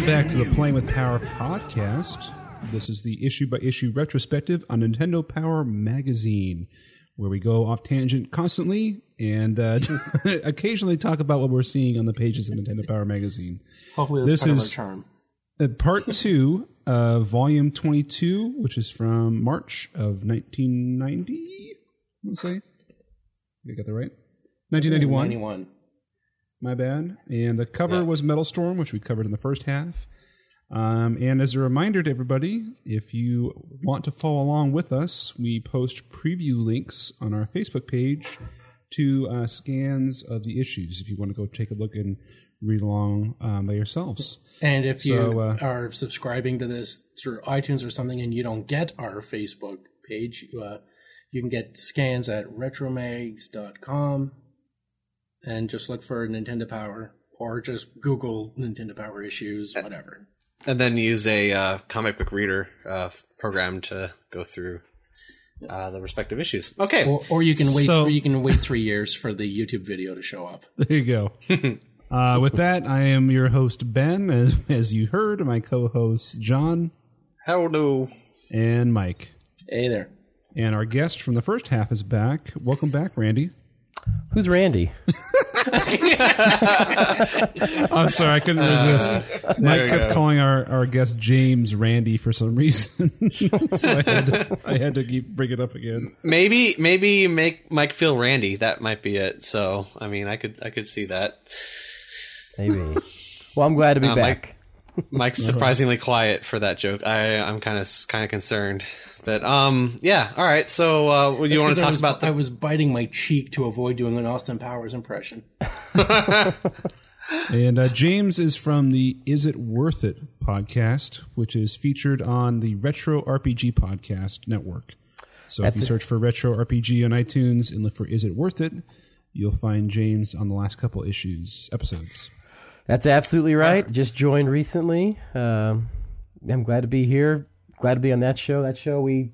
Welcome back to the Playing with Power podcast. This is the issue by issue retrospective on Nintendo Power Magazine, where we go off tangent constantly and uh, occasionally talk about what we're seeing on the pages of Nintendo Power Magazine. Hopefully, that's This part is- of our charm. Uh, part two, uh, volume 22, which is from March of 1990. I want to say. You got that right? 1991. 91. My bad. And the cover Yeah. was Metal Storm, which we covered in the first half. Um, and as a reminder to everybody, if you want to follow along with us, we post preview links on our Facebook page to uh, scans of the issues if you want to go take a look and read along um, by yourselves. And if you uh, are subscribing to this through iTunes or something and you don't get our Facebook page, uh, you can get scans at retromags.com and just look for Nintendo Power or just Google Nintendo Power issues, whatever. and then use a uh, comic book reader uh, program to go through uh, the respective issues. Okay. Or, or you can wait. So- you can wait three years for the YouTube video to show up. There you go. uh, with that, I am your host, Ben, as, as you heard, my co hosts, John Hello. and Mike. Hey there. And our guest from the first half is back. Welcome back, Randy. Who's Randy? I'm sorry, I couldn't resist. Mike kept go. calling our, our guest James Randy for some reason, so I had to, I had to keep bring it up again. Maybe maybe make Mike feel Randy. That might be it. So I mean, I could I could see that. Maybe. Well, I'm glad to be Uh, back. Mike's surprisingly quiet for that joke. I I'm kind of kind of concerned. But um yeah, all right. So uh what do you want to Because I talk was- about I was biting my cheek to avoid doing an Austin Powers impression. And uh, James is from the Is It Worth It podcast, which is featured on the Retro RPG Podcast Network. So if you search for Retro RPG on iTunes and look for Is It Worth It, you'll find James on the last couple issues episodes. That's absolutely right. Just joined recently. Um, I'm glad to be here. Glad to be on that show. That show we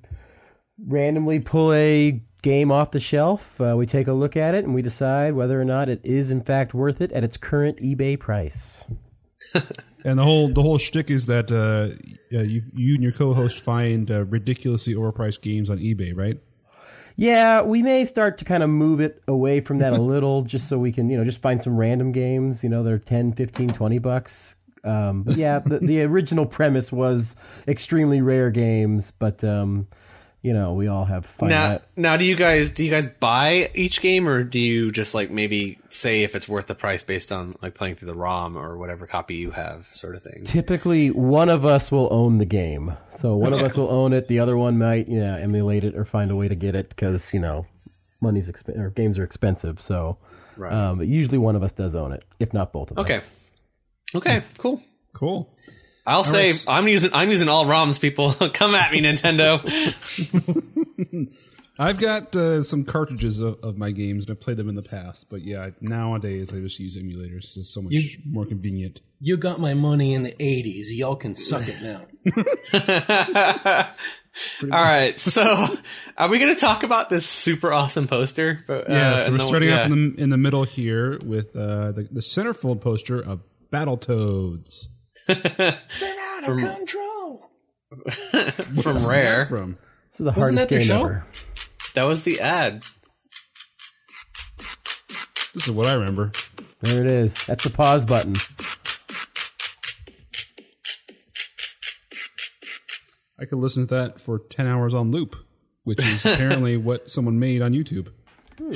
randomly pull a game off the shelf. Uh, we take a look at it and we decide whether or not it is in fact worth it at its current eBay price. And the whole the whole shtick is that uh, uh, you you and your co-host find uh, ridiculously overpriced games on eBay, right? Yeah, we may start to kind of move it away from that a little just so we can, you know, just find some random games, you know, they're 10, 15, 20 bucks. Um, yeah, the, the original premise was extremely rare games, but um, you know, we all have fun. now, that. now, do you guys do you guys buy each game, or do you just like maybe say if it's worth the price based on like playing through the ROM or whatever copy you have, sort of thing? Typically, one of us will own the game. So one of us will own it. The other one might, yeah, emulate it or find a way to get it because you know, money's exp- or games are expensive. So, Right. um, but usually one of us does own it, if not both of us. Okay. Okay. Cool. Cool. I'll say right. I'm using I'm using all ROMs. People, come at me, Nintendo. I've got uh, some cartridges of, of my games, and I've played them in the past. But yeah, nowadays I just use emulators. It's so much more convenient. You got my money in the 80s. Y'all can suck it now. all right. So, are we going to talk about this super awesome poster? Uh, Yeah, so we're the- starting yeah. in the in the middle here with uh, the the centerfold poster of Battletoads They're out of control. from Rare. from. This is the Wasn't hardest that their show? ever. That was the ad. This is what I remember. There it is. That's the pause button. I could listen to that for ten hours on loop, which is apparently what someone made on YouTube. Hmm.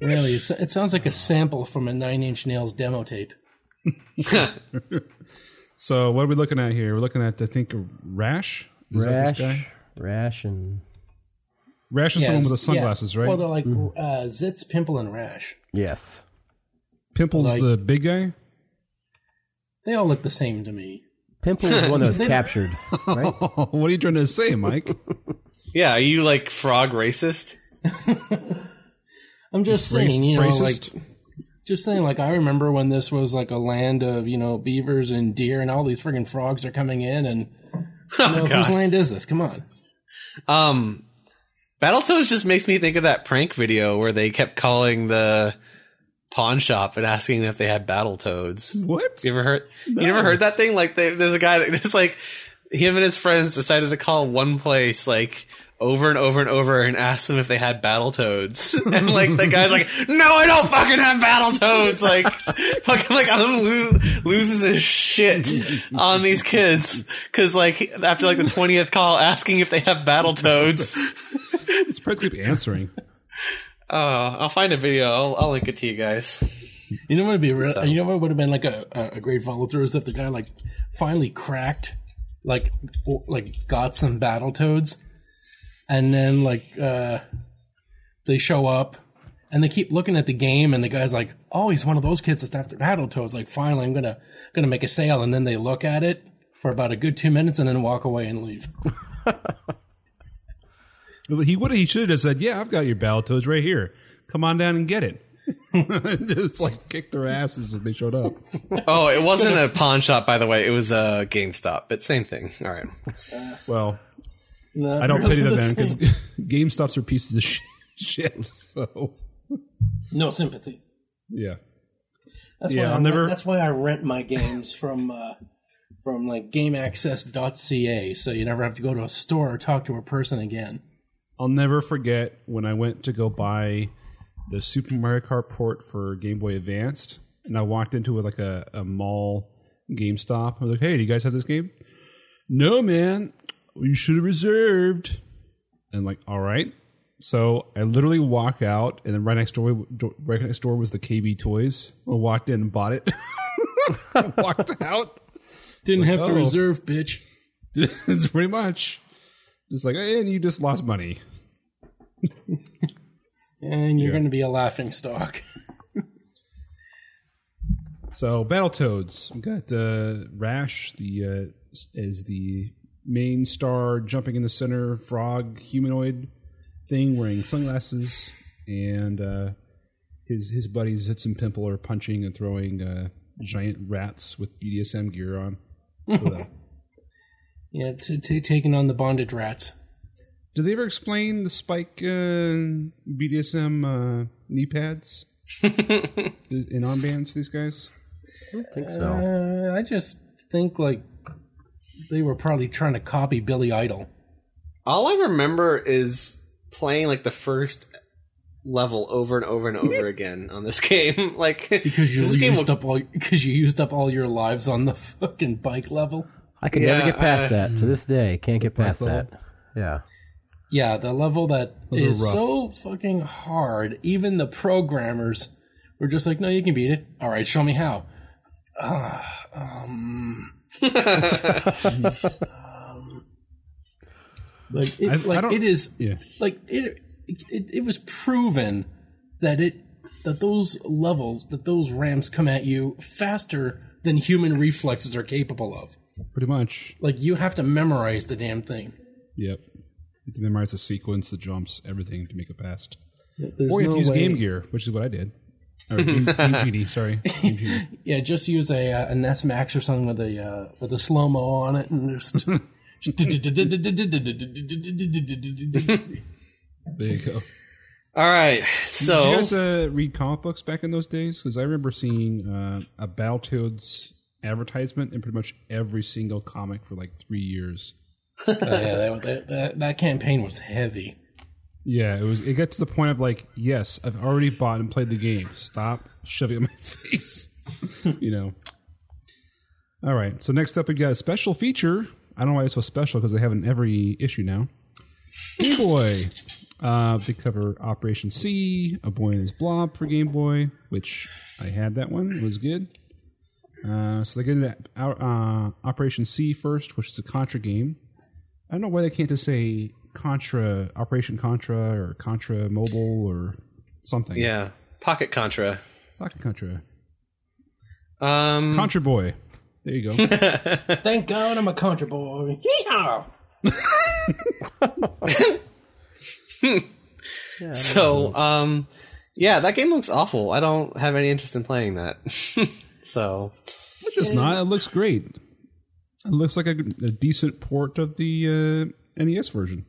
Really, it's, it sounds like a sample from a Nine Inch Nails demo tape. So what are we looking at here? We're looking at I think Rash. Is that Rash, this guy? Rash, and Rash is the one with the sunglasses, yeah. right? Well, they're like uh, Zitz, Pimple, and Rash. yes, Pimple's like- the big guy. They all look the same to me. Pimple is the one that was captured, right? what are you trying to say, Mike? Yeah, are you like frog racist? I'm just saying, you know, Racist? like just saying, like I remember when this was like a land of you know beavers and deer, and all these friggin' frogs are coming in, and you know, whose land is this? Come on. Um, Battletoads just makes me think of that prank video where they kept calling the pawn shop and asking if they had battle toads. What? You ever heard? You never heard that thing? Like, they, there's a guy that just like him and his friends decided to call one place like over and over and over and ask them if they had battle toads. And like the guy's like, "No, I don't fucking have battle toads." Like, fucking like I'm lo- loses his shit on these kids because like after like the twentieth call asking if they have battle toads. This price keep answering. Uh, I'll find a video. I'll, I'll link it to you guys. You know what would be real? You know what would have been like a, a, a great follow through is if the guy like finally cracked, like like got some battle toads, and then like uh they show up and they keep looking at the game and the guy's like, oh, he's one of those kids that's after battle toads. Like finally, I'm gonna gonna make a sale, and then they look at it for about a good two minutes and then walk away and leave. He would. He should have just said, "Yeah, I've got your Battletoads right here. Come on down and get it." just like kick their asses as they showed up. Oh, it wasn't a pawn shop, by the way. It was a GameStop, but same thing. All right. Well, No, I don't really pity them the then because. GameStops are pieces of shit. So no sympathy. yeah, That's Yeah, why I never- That's why I rent my games from uh, from like GameAccess.ca, so you never have to go to a store or talk to a person again. I'll never forget when I went to go buy the Super Mario Kart port for Game Boy Advanced, and I walked into like a, a mall GameStop. I was like, "Hey, do you guys have this game?" No, man. You should have reserved. And like, all right. So I literally walk out, and then right next door, right next door was the KB Toys. I walked in and bought it. walked out. Didn't have to oh. reserve, bitch. it's pretty much just like, and you just lost money. And you're going to be a laughing stock. So Battletoads, We've got uh, Rash, the uh, is the main star, jumping in the center, frog humanoid thing, wearing sunglasses, and uh, his his buddies Zitz and Pimple are punching and throwing uh, giant rats with BDSM gear on. Yeah, t- t- taking on the bondage rats. Did they ever explain the Spike uh, BDSM uh, knee pads in armbands for these guys? I don't think so. Uh, I just think like they were probably trying to copy Billy Idol. All I remember is playing like the first level over and over and over again on this game. Like Because you this game used will- up all because you used up all your lives on the fucking bike level. I could Yeah, never get past I- that. To this day, can't get past level? that. Yeah. Yeah, the level that Those is so fucking hard. Even the programmers were just like, "No, you can beat it. All right, show me how." Uh, um, um, like, it, I- I like don't- it is Yeah. like it, it. It was proven that it that those levels that those ramps come at you faster than human reflexes are capable of. Pretty much. Like you have to memorize the damn thing. Yep. You have to memorize the sequence, the jumps, everything to make it past. There's Or you have to use way- Game Gear, which is what I did. Or Game, Game sorry. Game Genie. Yeah, just use a uh, a NES Max or something with a uh, with a slow mo on it, and just. There you go. All right, so Did so you guys uh, read comic books back in those days? Because I remember seeing uh, a Battletoads advertisement in pretty much every single comic for like three years. Oh, yeah, that, that, that that campaign was heavy. Yeah, it was. It got to the point of like, yes, I've already bought and played the game. Stop shoving it in my face. you know. All right. So next up, we got a special feature. I don't know why it's so special because they have in every issue now. Game Boy. Uh, they cover Operation C, A Boy and His Blob for Game Boy, which I had that one. It was good. Uh, so they get into uh, Operation C first, which is a Contra game. I don't know why they can't just say Contra, Operation Contra, or Contra Mobile, or something. yeah, Pocket Contra. Pocket Contra. Um, Contra Boy. There you go. Thank God I'm a country boy. Yeehaw! so um, yeah, that game looks awful. I don't have any interest in playing that. so it does not. It looks great. It looks like a, a decent port of the uh, NES version.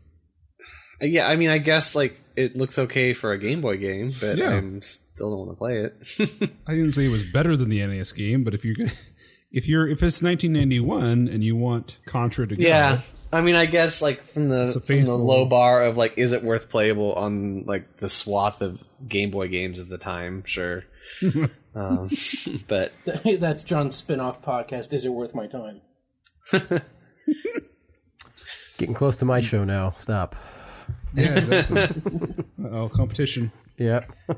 Yeah, I mean, I guess like it looks okay for a Game Boy game, but Yeah. I'm still don't want to play it. I didn't say it was better than the NES game, but if you're if you're if it's 1991 and you want Contra to go, yeah. I mean, I guess like from the from the low bar of like, is it worth playable on like the swath of Game Boy games of the time? Sure, um, but That's John's spin-off podcast. Is it worth my time? Getting close to my show now. Stop. Yeah, exactly. oh, competition. Yeah.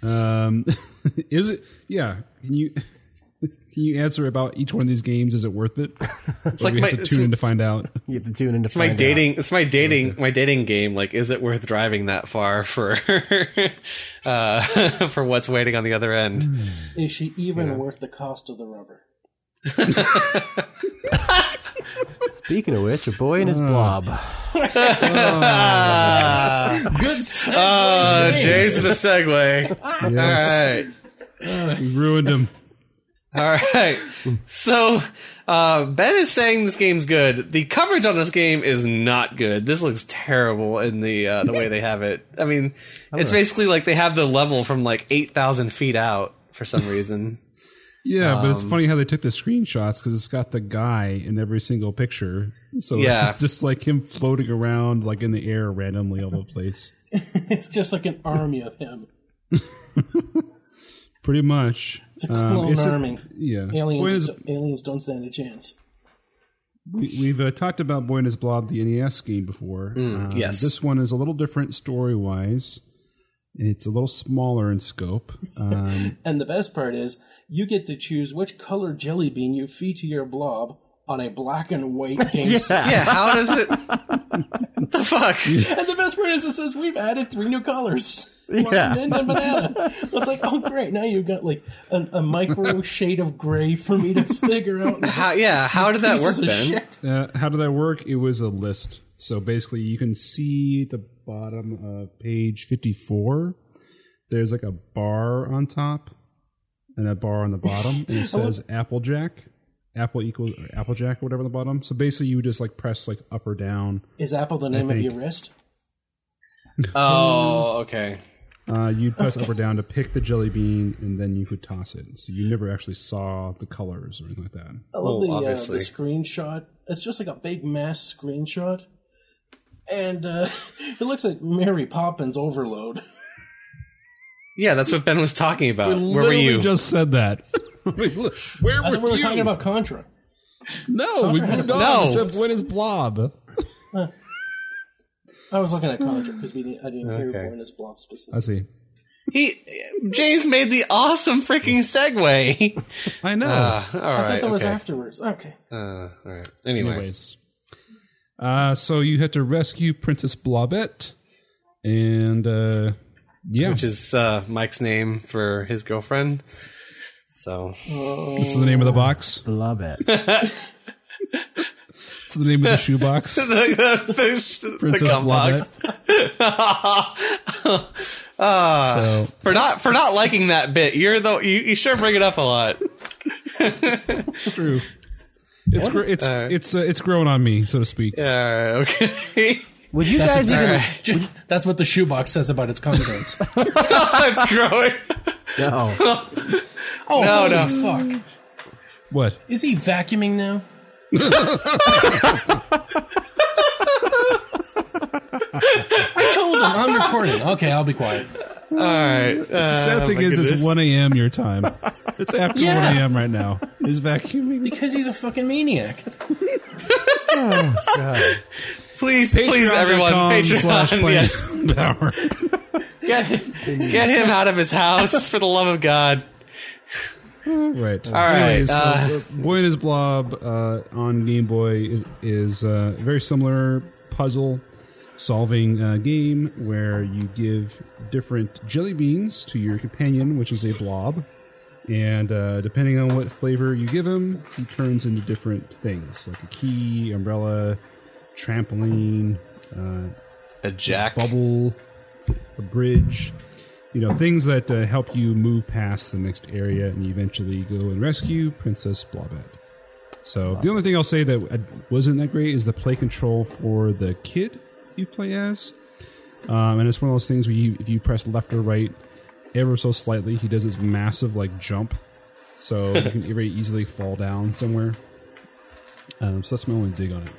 Um, is it? Yeah. Can you can you answer about each one of these games? Is it worth it? It's like we my- have to tune in to find out. You have to tune in to it's my find out. dating. It's my dating. My dating game. Like, is it worth driving that far for uh, for what's waiting on the other end? Is she even worth the cost of the rubber? Speaking of which, a boy and his blob. Good segue, Oh, Jay's with a segue. All Yes. right. We ruined him. All right. So uh, Ben is saying this game's good. The coverage on this game is not good. This looks terrible in the uh, the way they have it. I mean, it's basically like they have the level from like eight thousand feet out for some reason. Yeah, but it's Um, funny how they took the screenshots because it's got the guy in every single picture. So Yeah. just like him floating around like in the air randomly all over the place. It's just like an army of him. Pretty much. It's a Um, clone just- army. Yeah. Aliens, and aliens don't stand a chance. we, we've uh, talked about Boy and His Blob, the NES game, before. Um, yes. This one is a little different story wise. It's a little smaller in scope. Um, And the best part is, you get to choose which color jelly bean you feed to your blob on a black and white game system. Yeah, how does it? what the fuck? And the best part is, it says we've added three new colors. Yeah. Mint and banana. It's like, oh great, now you've got like a, a micro shade of gray for me to figure out. How? Yeah, how did that work, Pieces Ben? uh, how did that work? It was a list. So basically, you can see at the bottom of page 54, there's like a bar on top and a bar on the bottom, and it says Applejack. Apple equals or Applejack or whatever on the bottom. So basically, you just like press like up or down. Is Apple the name of think- your wrist? Oh, okay. Uh, you'd press up or down to pick the jelly bean, and then you could toss it. So you never actually saw the colors or anything like that. I love Well, the, uh, the screenshot. It's just like a big mass screenshot. And uh, it looks like Mary Poppins overload. Yeah, that's what Ben was talking about. Where were you? just said that. Wait, look, Where I were think we were you? talking about Contra. no, Contra had a moved on. No. We when is Blob? I was looking at Contra because we didn't, I didn't hear Okay. Born as Blob specifically. I see. He James made the awesome freaking segue. I know. Uh, all I thought right. that was afterwards. Okay. Uh, all right. Anyway, Anyways, uh, so you had to rescue Princess Blobette, and uh, yeah, which is uh, Mike's name for his girlfriend. So this is the name of the box. Love it. It's the name of the shoebox. the, the, the, the Princess gum box. Ah, So for not for not liking that bit, you're the you, you sure bring it up a lot. it's true. It's gr- it's Alright. it's uh, it's grown on me, so to speak. Yeah, okay. Would you That's guys exactly. even? Alright. That's what the shoebox says about its contents. it's growing. No. Oh No, holy no. fuck! What? Is he vacuuming now? I told him I'm recording. Okay, I'll be quiet. All right. Uh, Sad thing is, goodness. it's one a.m. your time. It's after Yeah. one a.m. right now. Is vacuuming? Because he's a fucking maniac. Please, please, everyone, slash Patreon. Planet Yes. Power. Get, get him out of his house for the love of God. Right. All right, Anyways, so, uh, uh, Boy and His Blob uh, on Game Boy is, is uh, a very similar puzzle solving uh, game where you give different jelly beans to your companion, which is a blob. And uh, depending on what flavor you give him, he turns into different things like a key, umbrella, trampoline, uh, A jack. bubble, a bridge, you know, things that uh, help you move past the next area and you eventually go and rescue Princess Blobette. So the only thing I'll say that uh, wasn't that great is the play control for the kid you play as. Um, and it's one of those things where you, if you press left or right ever so slightly, he does this massive like jump, so you can very easily fall down somewhere. Um, so that's my only dig on it.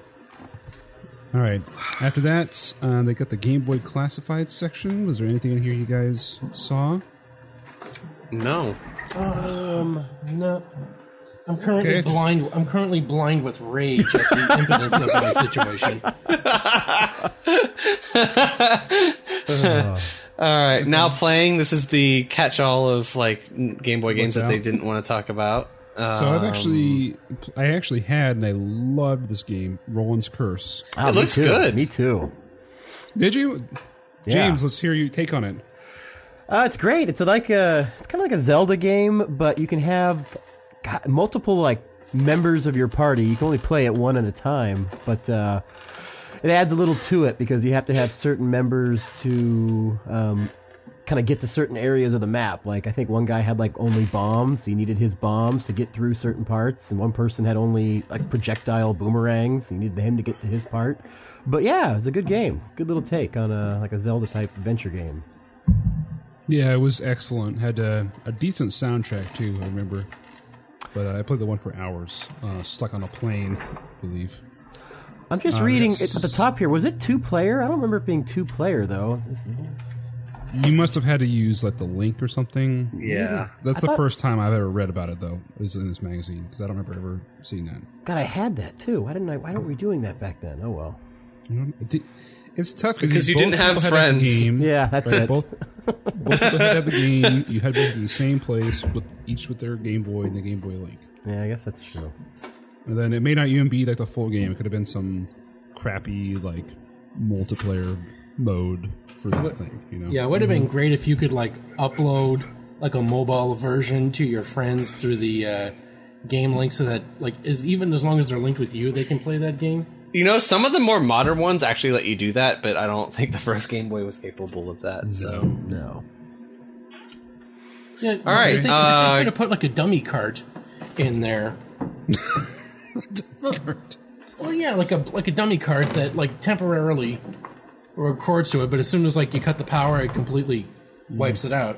All right. After that, uh, they got the Game Boy Classified section. Was there anything in here you guys saw? No. Um, no. I'm currently Okay. blind. I'm currently blind with rage at the impotence of my situation. All right, now playing. This is the catch-all of like Game Boy games What's that they didn't want to talk about. So I've Um, actually, I actually had and I loved this game, Rolan's Curse. Oh, It looks too. good. Me too. Did you, Yeah. James? Let's hear your take on it. Uh, it's great. It's like a, it's kind of like a Zelda game, but you can have God, multiple like members of your party. You can only play it one at a time, but uh, it adds a little to it because you have to have certain members to um, kind of get to certain areas of the map. Like I think one guy had like only bombs. He needed his bombs to get through certain parts, and one person had only like projectile boomerangs. You needed him to get to his part. But yeah, it was a good game. Good little take on a like a Zelda type adventure game. Yeah, it was excellent. Had a, a decent soundtrack too. I remember, but uh, I played the one for hours, uh, stuck on a plane, I believe. I'm just Uh, reading at the top here. Was it two player? I don't remember it being two player though. You must have had to use like the link or something. yeah. That's the first time I've ever read about it, though. Is in this magazine because I don't remember ever seeing that. God, I had that too. Why didn't I? Why weren't we doing that back then? Oh well. It- It's tough Because you didn't have people had to friends. game, Yeah, that's right? it. Both, both people had the game. You had both in the same place, with each with their Game Boy and the Game Boy Link. Yeah, I guess that's true. And then it may not even be like the full game. It could have been some crappy like multiplayer mode for that thing. You know? Yeah, it would have been great if you could like upload like a mobile version to your friends through the uh, game link, so that like is even as long as they're linked with you, they can play that game. You know, some of the more modern ones actually let you do that, but I don't think the first Game Boy was capable of that. So No. Yeah, All right, If they, uh, could have put like a dummy cart in there. well, yeah, like a like a dummy cart that like temporarily records to it, but as soon as like you cut the power, it completely wipes it out.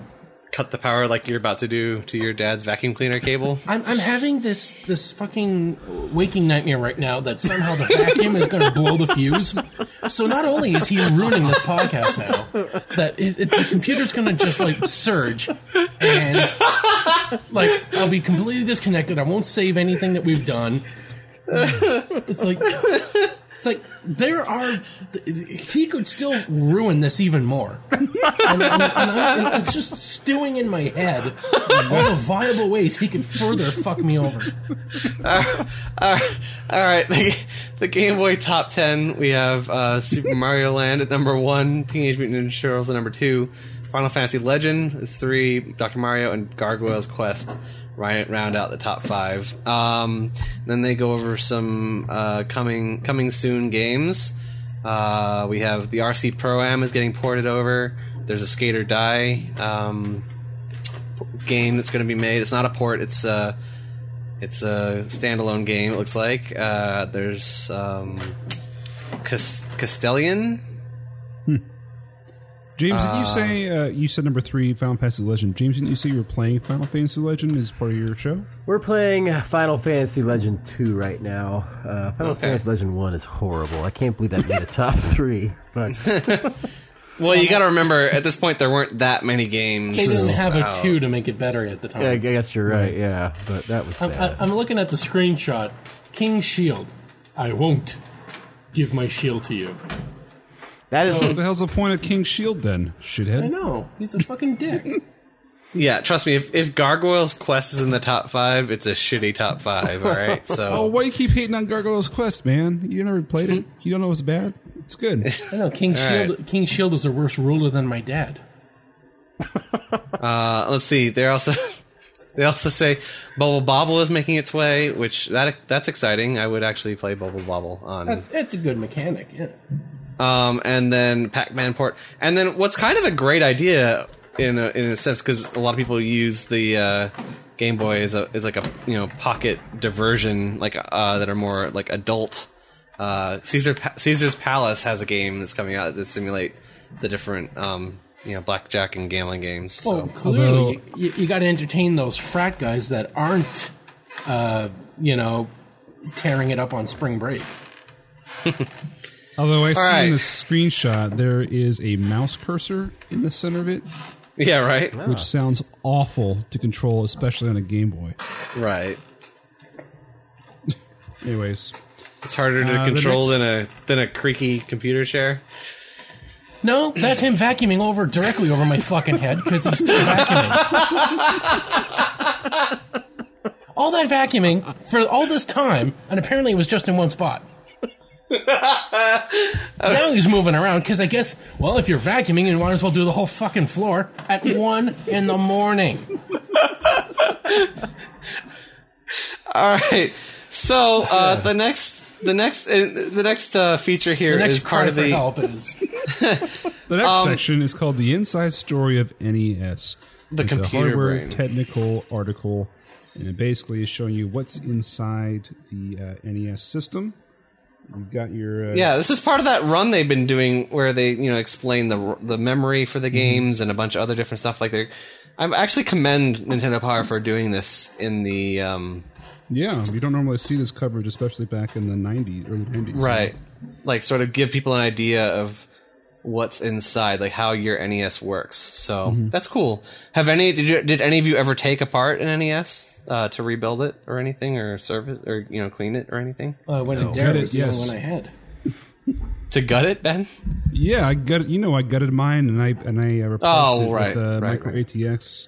cut the power like you're about to do to your dad's vacuum cleaner cable. I'm, I'm having this this fucking waking nightmare right now that somehow the vacuum is going to blow the fuse. So not only is he ruining this podcast now, that it, it, the computer's going to just like surge, and like I'll be completely disconnected. I won't save anything that we've done. It's like it's like there are he could still ruin this even more. And, and- and I'm- it's just stewing in my head all the viable ways he could further fuck me over. Uh, all right, the, the Game Boy top ten. We have uh, Super Mario Land at number one, Teenage Mutant Ninja Turtles at number two, Final Fantasy Legend is three, Dr. Mario and Gargoyle's Quest ri- round out the top five. Um, then they go over some uh, coming coming soon games. Uh, we have the RC Pro Am is getting ported over. There's a Skate or Die um, game that's going to be made. It's not a port. It's uh, it's a standalone game. It looks like uh, there's um, Cas- Castelian. James, did you say uh, you said number three, Final Fantasy Legend? James, didn't you say you were playing Final Fantasy Legend as part of your show? We're playing Final Fantasy Legend 2 right now. Uh, Final Okay. Fantasy Legend 1 is horrible. I can't believe that made the top three. But Well, you got to remember at this point there weren't that many games. They didn't have a out. two to make it better at the time. yeah, I guess you're right. Yeah, but that was I'm, sad. I- I'm looking at the screenshot. King Shield. I won't give my shield to you. That is What the hell's the point of King's Shield then, shithead? I know. He's a fucking dick. Yeah, trust me. If, if Gargoyle's Quest is in the top five, it's a shitty top five. All right, So. Oh, so why you keep hating on Gargoyle's Quest, man? You never played it. You don't know it's bad. It's good. I know. King right. Shield. King Shield is a worse ruler than my dad. uh, let's see. They also they also say Bubble Bobble is making its way, which that that's exciting. I would actually play Bubble Bobble on That's it's a good mechanic. Yeah. Um, and then Pac-Man port, and then what's kind of a great idea in a, in a sense because a lot of people use the uh, Game Boy as a as like a you know pocket diversion like uh, that are more like adult. Uh, Caesar Pa- Caesar's Palace has a game that's coming out that simulate the different um, you know blackjack and gambling games. So. Clearly, Although- you, you got to entertain those frat guys that aren't, uh, you know, tearing it up on spring break. Although I see right. in the screenshot there is a mouse cursor in the center of it, yeah, right, which sounds awful to control, especially on a Game Boy. right. Anyways, It's harder to Uh, control next- than a than a creaky computer chair. No, that's him vacuuming over directly over my fucking head because he's still vacuuming. all that vacuuming for all this time, and apparently it was just in one spot. Now he's moving around because I guess, well, if you're vacuuming, you might as well do the whole fucking floor at one in the morning. All right. So uh, the next the next uh, the next uh, feature here The next cry part of the help is the next section is called the inside story of NES. The it's computer a hardware brain. technical article, and it basically is showing you what's inside the uh, NES system. You've got your uh, Yeah, this is part of that run they've been doing where they, you know, explain the the memory for the Mm-hmm. games and a bunch of other different stuff. Like they, I actually commend Nintendo Power for doing this in the um, yeah. You don't normally see this coverage, especially back in the '90s, early '90s. right, like sort of give people an idea of what's inside, like how your NES works. So Mm-hmm. that's cool. Have any did you did any of you ever take apart an NES uh, to rebuild it or anything or service or you know clean it or anything uh, when it Got dare it, was the only yes. one I had. to gut it, Ben? Yeah, I got You know, I gutted mine, and I and I uh, replaced Oh, it right, with uh, right, micro right. ATX,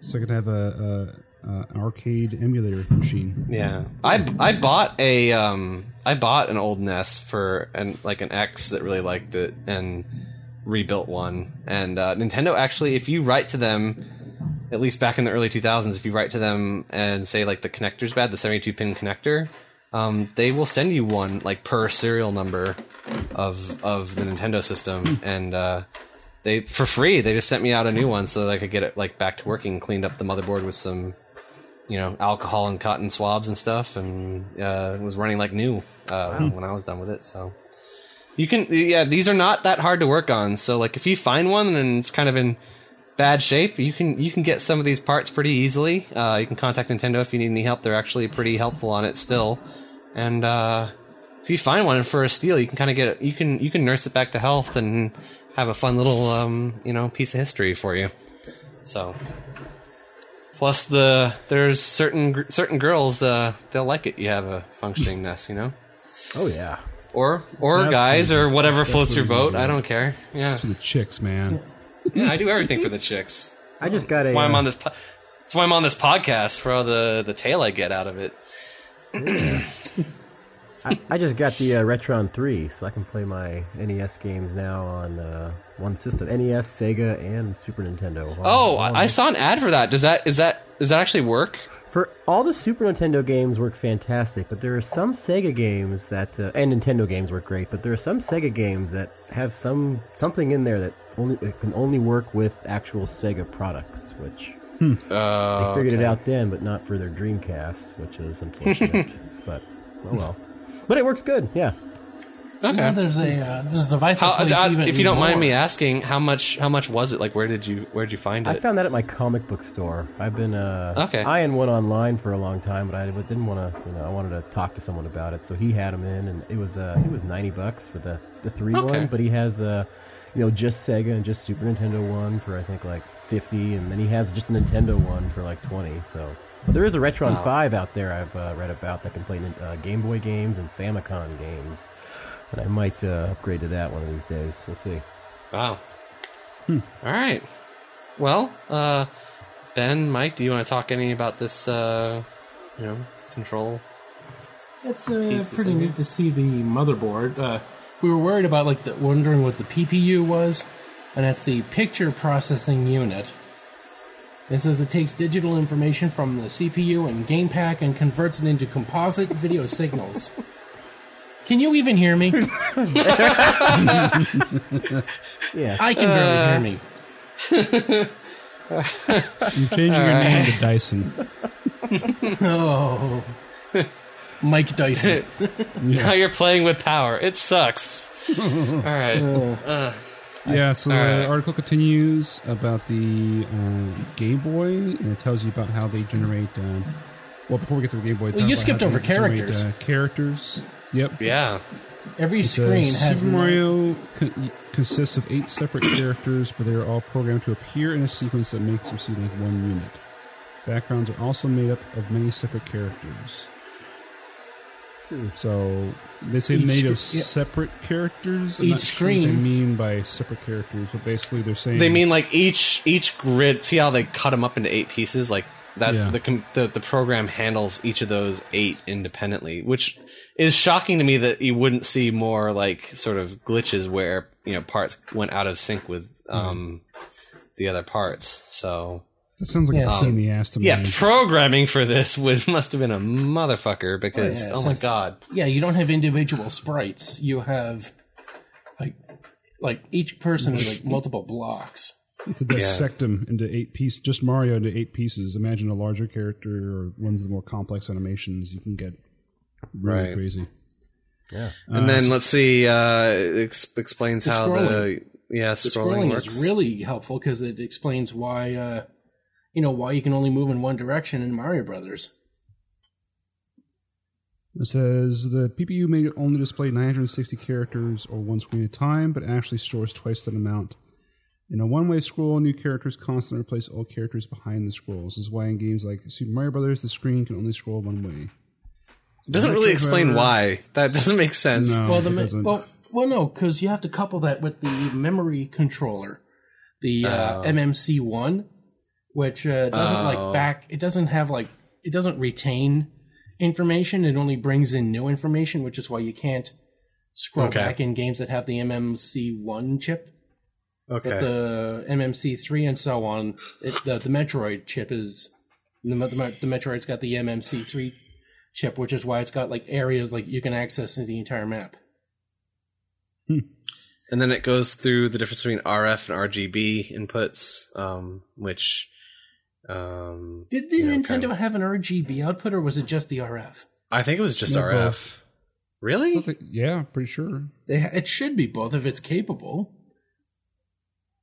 so I could have a, a, a an arcade emulator machine. Yeah, I I bought a um I bought an old NES for and like an X that really liked it and rebuilt one. And uh, Nintendo actually, if you write to them, at least back in the early 2000s, if you write to them and say like the connector's bad, the 72 pin connector, um, they will send you one like per serial number of of the Nintendo system and. uh they for free. They just sent me out a new one so that I could get it like back to working. Cleaned up the motherboard with some you know, alcohol and cotton swabs and stuff, and uh, it was running like new uh, when I was done with it. So you can, yeah, these are not that hard to work on. So like, if you find one and it's kind of in bad shape, you can you can get some of these parts pretty easily. Uh, you can contact Nintendo if you need any help. They're actually pretty helpful on it still, and uh, if you find one for a steal, you can kind of get. You can you can nurse it back to health and have a fun little um, you know piece of history for you. So Plus the there's certain certain girls uh, they'll like it. You have a functioning NES, you know, Oh yeah. or or That's guys or whatever floats your boat. I don't care. Yeah, For the chicks, man. Yeah, I do everything for the chicks. I just got That's a. why I'm uh, on this. Po- that's why I'm on this podcast for all the the tail I get out of it. I, I just got the uh, Retron 3, so I can play my NES games now on uh, one system: NES, Sega, and Super Nintendo. All- Oh, all I, I saw an ad for that. Does that is that does that actually work? For all the Super Nintendo games work fantastic, but there are some Sega games that uh, and Nintendo games work great, but there are some Sega games that have some something in there that only that can only work with actual Sega products, which Uh, they figured it out then, but not for their Dreamcast, which is unfortunate. but oh well. But it works good, yeah. You know, okay. there's a uh, there's a device How, that plays uh, even if you don't mind me asking, how much how much was it? Like, where did you where did you find it? I found that at my comic book store. I've been uh, Okay. eyeing one online for a long time, but I didn't want to. You know, I wanted to talk to someone about it, so he had them in, and it was uh, it was ninety bucks for the the three Okay. one. But he has uh, you know, just Sega and just Super Nintendo one for I think like fifty, and then he has just a Nintendo one for like twenty. So, but there is a Retron Wow. five out there I've uh, read about that can play uh, Game Boy games and Famicom games, and I might uh, upgrade to that one of these days. We'll see. Wow. All right. Well, uh, Ben, Mike, do you want to talk any about this? Uh, you know, control. It's uh, pretty neat to see the motherboard. Uh, we were worried about like the, wondering what the PPU was, and that's the picture processing unit. It says it takes digital information from the CPU and game pack and converts it into composite video signals. Can you even hear me? Yeah. I can barely hear me. I'm changing your name to Dyson. Oh, Mike Dyson. Now you're playing with power. It sucks. All right. Uh, Yeah, so All the right. article continues about the uh, Game Boy, and it tells you about how they generate. Um, well, before we get to the Game Boy, Well, you skipped over they generate, characters. Uh, characters. Yep. Yeah. Every It screen says has Super Mario con- consists of eight separate characters, but they are all programmed to appear in a sequence that makes them seem like one unit. Backgrounds are also made up of many separate characters. So they say Each made of yeah. separate characters. I'm Each not sure what they mean by separate characters, but basically they're saying They mean like each each grid. See how they cut them up into eight pieces? Like that's Yeah. the, com- the the program handles each of those eight independently, which is shocking to me that you wouldn't see more like sort of glitches where you know parts went out of sync with um the other parts. So that sounds like Yeah, a so- pain in the ass to me. yeah, programming for this would must have been a motherfucker because Oh, yeah, oh, my god. Yeah, you don't have individual sprites. You have like like each person is like multiple blocks. to dissect them into eight pieces, just Mario into eight pieces. Imagine a larger character or ones of the more complex animations. You can get really Right. crazy. Yeah, and then let's see. Uh, it ex- explains The how the scrolling. yeah The scrolling, scrolling works. is really helpful because it explains why uh, you know why you can only move in one direction in Mario Brothers. It says the PPU may only display 960 characters or one screen at a time, but actually stores twice that amount. In a one-way scroll, new characters constantly replace old characters behind the scrolls. This is why in games like Super Mario Brothers, the screen can only scroll one way. It doesn't really explain Power- why. That doesn't make sense. No, well, the it doesn't. well, well, no, because you have to couple that with the memory controller, the uh, Oh. MMC one, which uh, doesn't Oh. like back. It doesn't have like it doesn't retain information. It only brings in new information, which is why you can't scroll Okay. back in games that have the MMC one chip. Okay. But the MMC three and so on, it, the the Metroid chip is the, the, the Metroid's got the MMC three chip, which is why it's got like areas like you can access the entire map. and then it goes through the difference between RF and RGB inputs, um, which um, Did the Yeah, Nintendo okay. have an RGB output, or was it just the RF? I think it was just No, RF. both. Really? Yeah, pretty sure. They it should be both if it's capable.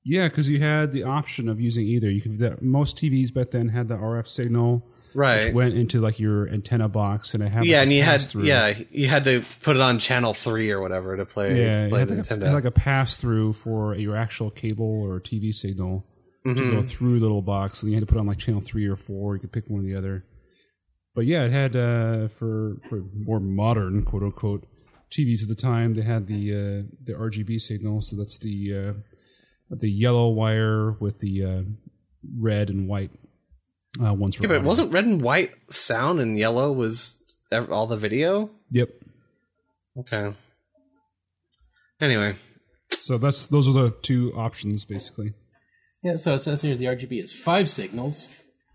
Yeah, because you had the option of using either. You could the, most TVs back then had the RF signal, Right. which went into like your antenna box, and it had yeah, like, and a you had pass-through. yeah you had to put it on channel three or whatever to play yeah, to it play had the like, a, had like a pass through for your actual cable or TV signal to Mm-hmm. go through the little box, and you had to put on like channel three or four. You could pick one or the other. But yeah, it had uh, for for more modern quote unquote TVs at the time. They had the uh, the RGB signal, so that's the uh, the yellow wire with the uh, red and white uh, ones yeah, but wasn't red and white sound and yellow was all the video? Yep. Okay. Anyway, So that's those are the two options basically. Yeah, so it says here the RGB is five signals: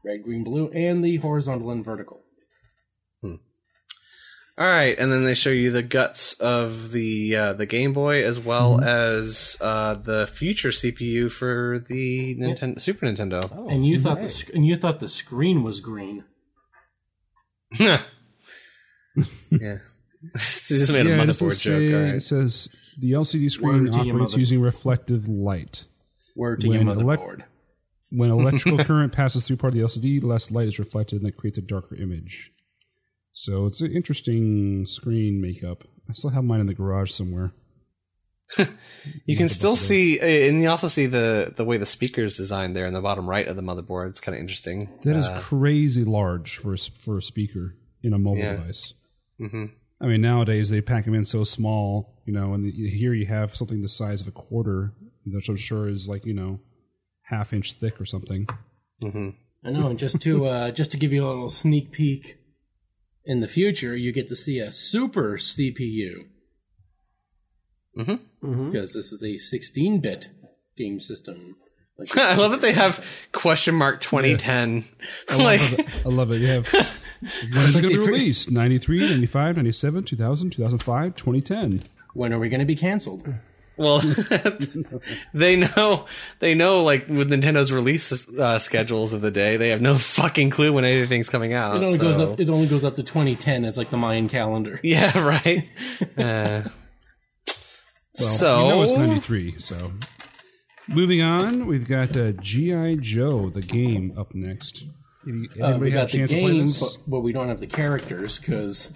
red, green, blue, and the horizontal and vertical. Hmm. all right, and then they show you the guts of the uh, the Game Boy as well Mm-hmm. as uh, the future CPU for the Nintendo Super Nintendo. Oh, and you thought the sc- and you thought the screen was green. yeah, they just made a it does motherboard say- joke. All It says the LCD screen Word to your operates using reflective light. Word to When your elec- motherboard. When electrical current passes through part of the LCD, less light is reflected, and that creates a darker image. So it's an interesting screen makeup. I still have mine in the garage somewhere. You can still see, uh, and you also see the the way the speaker is designed there in the bottom right of the motherboard. It's kind of interesting. That is Uh, crazy large for a, for a speaker in a mobile Yeah. device. mhm. I mean, nowadays they pack them in so small, you know, and here you have something the size of a quarter, which I'm sure is like you know half inch thick or something. Mhm. I know, and just to uh, just to give you a little sneak peek, in the future, you get to see a super CPU Mhm. because this is a 16-bit game system. Like, I love that they have question mark 2010. like, I love it. You have when is it going to be released? 93, 95, 97, 2000, 2005, 2010. when are we going to be canceled? Well, they know, they know, like with Nintendo's release uh, schedules of the day, they have no fucking clue when anything's coming out. It only goes up. It only goes up to 2010 as like the Mayan calendar. Yeah, right. Uh, Well, so you know it's 93, so Moving on, we've got uh, GI Joe, the game, up next. Any- Uh, Anybody we a got the chance to play game, this? but, but we don't have the characters because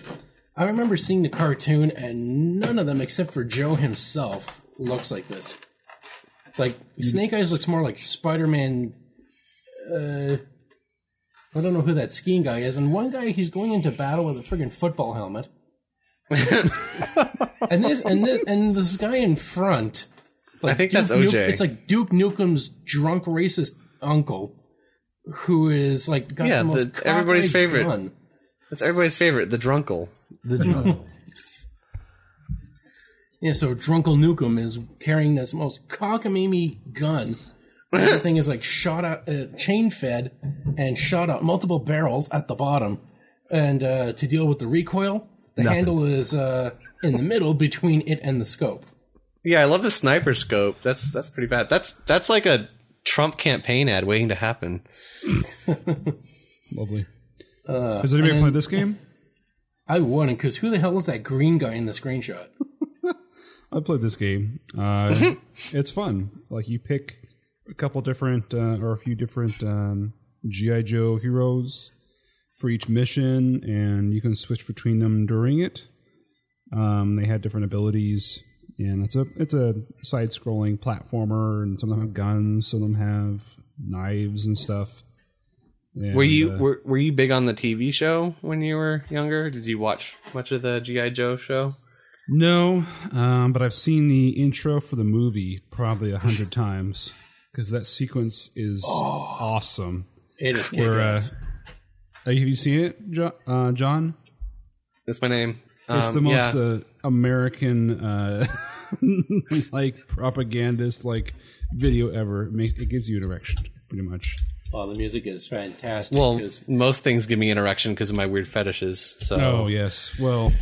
I remember seeing the cartoon and none of them except for Joe himself looks like this. Like Snake Eyes looks more like Spider Man. Uh, I don't know who that skiing guy is, and one guy he's going into battle with a friggin' football helmet. and this and this and this guy in front. Like I think that's Duke OJ. it's like Duke Nukem's drunk racist uncle, who is like got Yeah, the most the- everybody's favorite. gun. That's everybody's favorite, the drunkle. The jungle. Yeah, so Drunkle Nukem is carrying this most cockamamie gun. the thing is like shot out, uh, chain fed, and shot out multiple barrels at the bottom. And uh, to deal with the recoil, the handle is uh, in the middle between it and the scope. Yeah, I love the sniper scope. That's that's pretty bad. That's that's like a Trump campaign ad waiting to happen. Lovely. Has anybody played this game? I wouldn't, because who the hell is that green guy in the screenshot? I played this game. Uh, it's fun. Like you pick a couple different uh, or a few different um, GI Joe heroes for each mission, and you can switch between them during it. Um, they had different abilities, and it's a it's a side scrolling platformer, and some of them have guns, some of them have knives and stuff. And, Were you uh, were, were you big on the TV show when you were younger? Did you watch much of the GI Joe show? No, um, but I've seen the intro for the movie probably a hundred times because that sequence is awesome. It is Where, uh. Have you seen it, jo- uh, John? That's my name. It's Um, the most yeah. uh, American, uh, like propagandist, like video ever. It, makes, it gives you an erection, pretty much. Oh, the music is fantastic. Well, most things give me an erection because of my weird fetishes. So Oh yes. Well,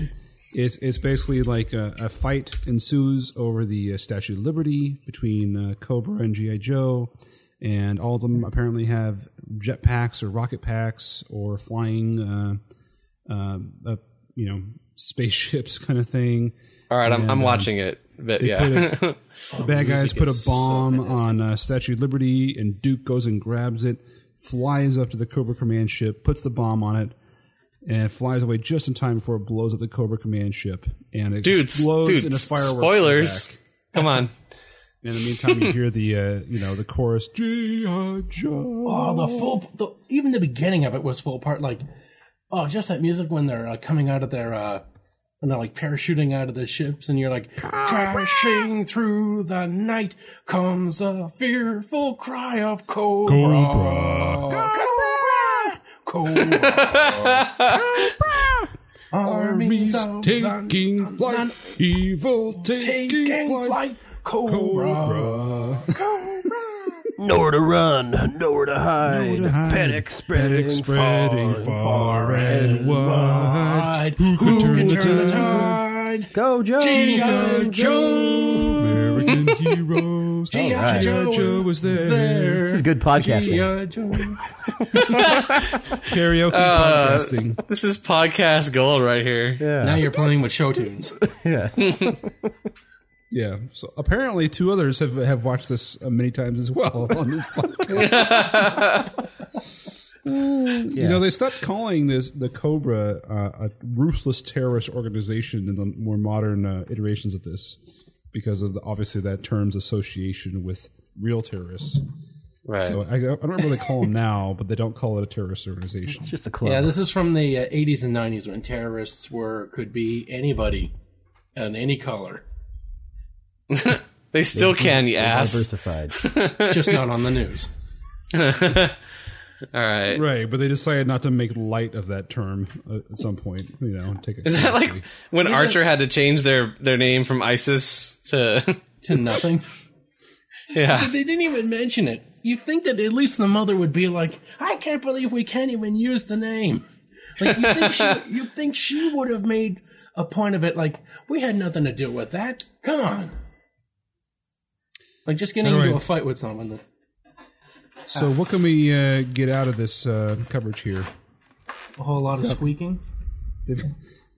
it's it's basically like a, a fight ensues over the uh, Statue of Liberty between uh, Cobra and GI Joe, and all of them apparently have jetpacks or rocket packs or flying, uh, uh, uh, you know, spaceships kind of thing. all right, I'm I'm um, watching it, but yeah, put The bad guys put a is so bomb on uh, Statue of Liberty, and Duke goes and grabs it, flies up to the Cobra Command ship, puts the bomb on it, and flies away just in time before it blows up the Cobra Command ship, and it dudes, explodes in a dudes, fireworks. spoilers. back. Come on. In the meantime, you hear the uh, you know the chorus G.I. Joe. Oh, the full, the, even the beginning of it was full part. Like, oh, just that music when they're uh, coming out of their, uh, when they're like parachuting out of the ships, and you're like, crashing through the night comes a fearful cry of cobra, cobra, cobra. Armies of taking flight, evil taking, taking flight. flight, cobra. Cobra. Nowhere to run, nowhere to hide. Nowhere to hide. Panic spreading, Panic spreading far, far and wide. Wide. Who can turn the tide? Go Joe! G.I. Joe. American heroes. G.I. Alright. Joe Joe was there. there. This is good podcasting. G.I. Joe. Karaoke Uh, podcasting. This is podcast gold right here. Yeah. Now you're playing with show tunes. yeah. Yeah. So apparently, two others have have watched this uh, many times as well on this podcast. You know, they stopped calling this the Cobra uh, a ruthless terrorist organization in the more modern uh, iterations of this because of the, obviously that term's association with real terrorists. Right. So I, I don't remember what they call them now, but they don't call it a terrorist organization. It's just a club. Yeah, this is from the uh, 80s and 90s when terrorists were could be anybody and any color, they still can, you ass. diversified. just not on the news. All right. Right, but they decided not to make light of that term uh, at some point. You know, take it Is that like when Archer had to change their their name from ISIS to To nothing. yeah? They didn't even mention it. You think that at least the mother would be like, "I can't believe we can't even use the name." Like you think she, you think she would have made a point of it? Like we had nothing to do with that. Come on. Like just getting All into right. a fight with someone. That, So, what can we uh, get out of this uh, coverage here? a whole lot of squeaking. They've,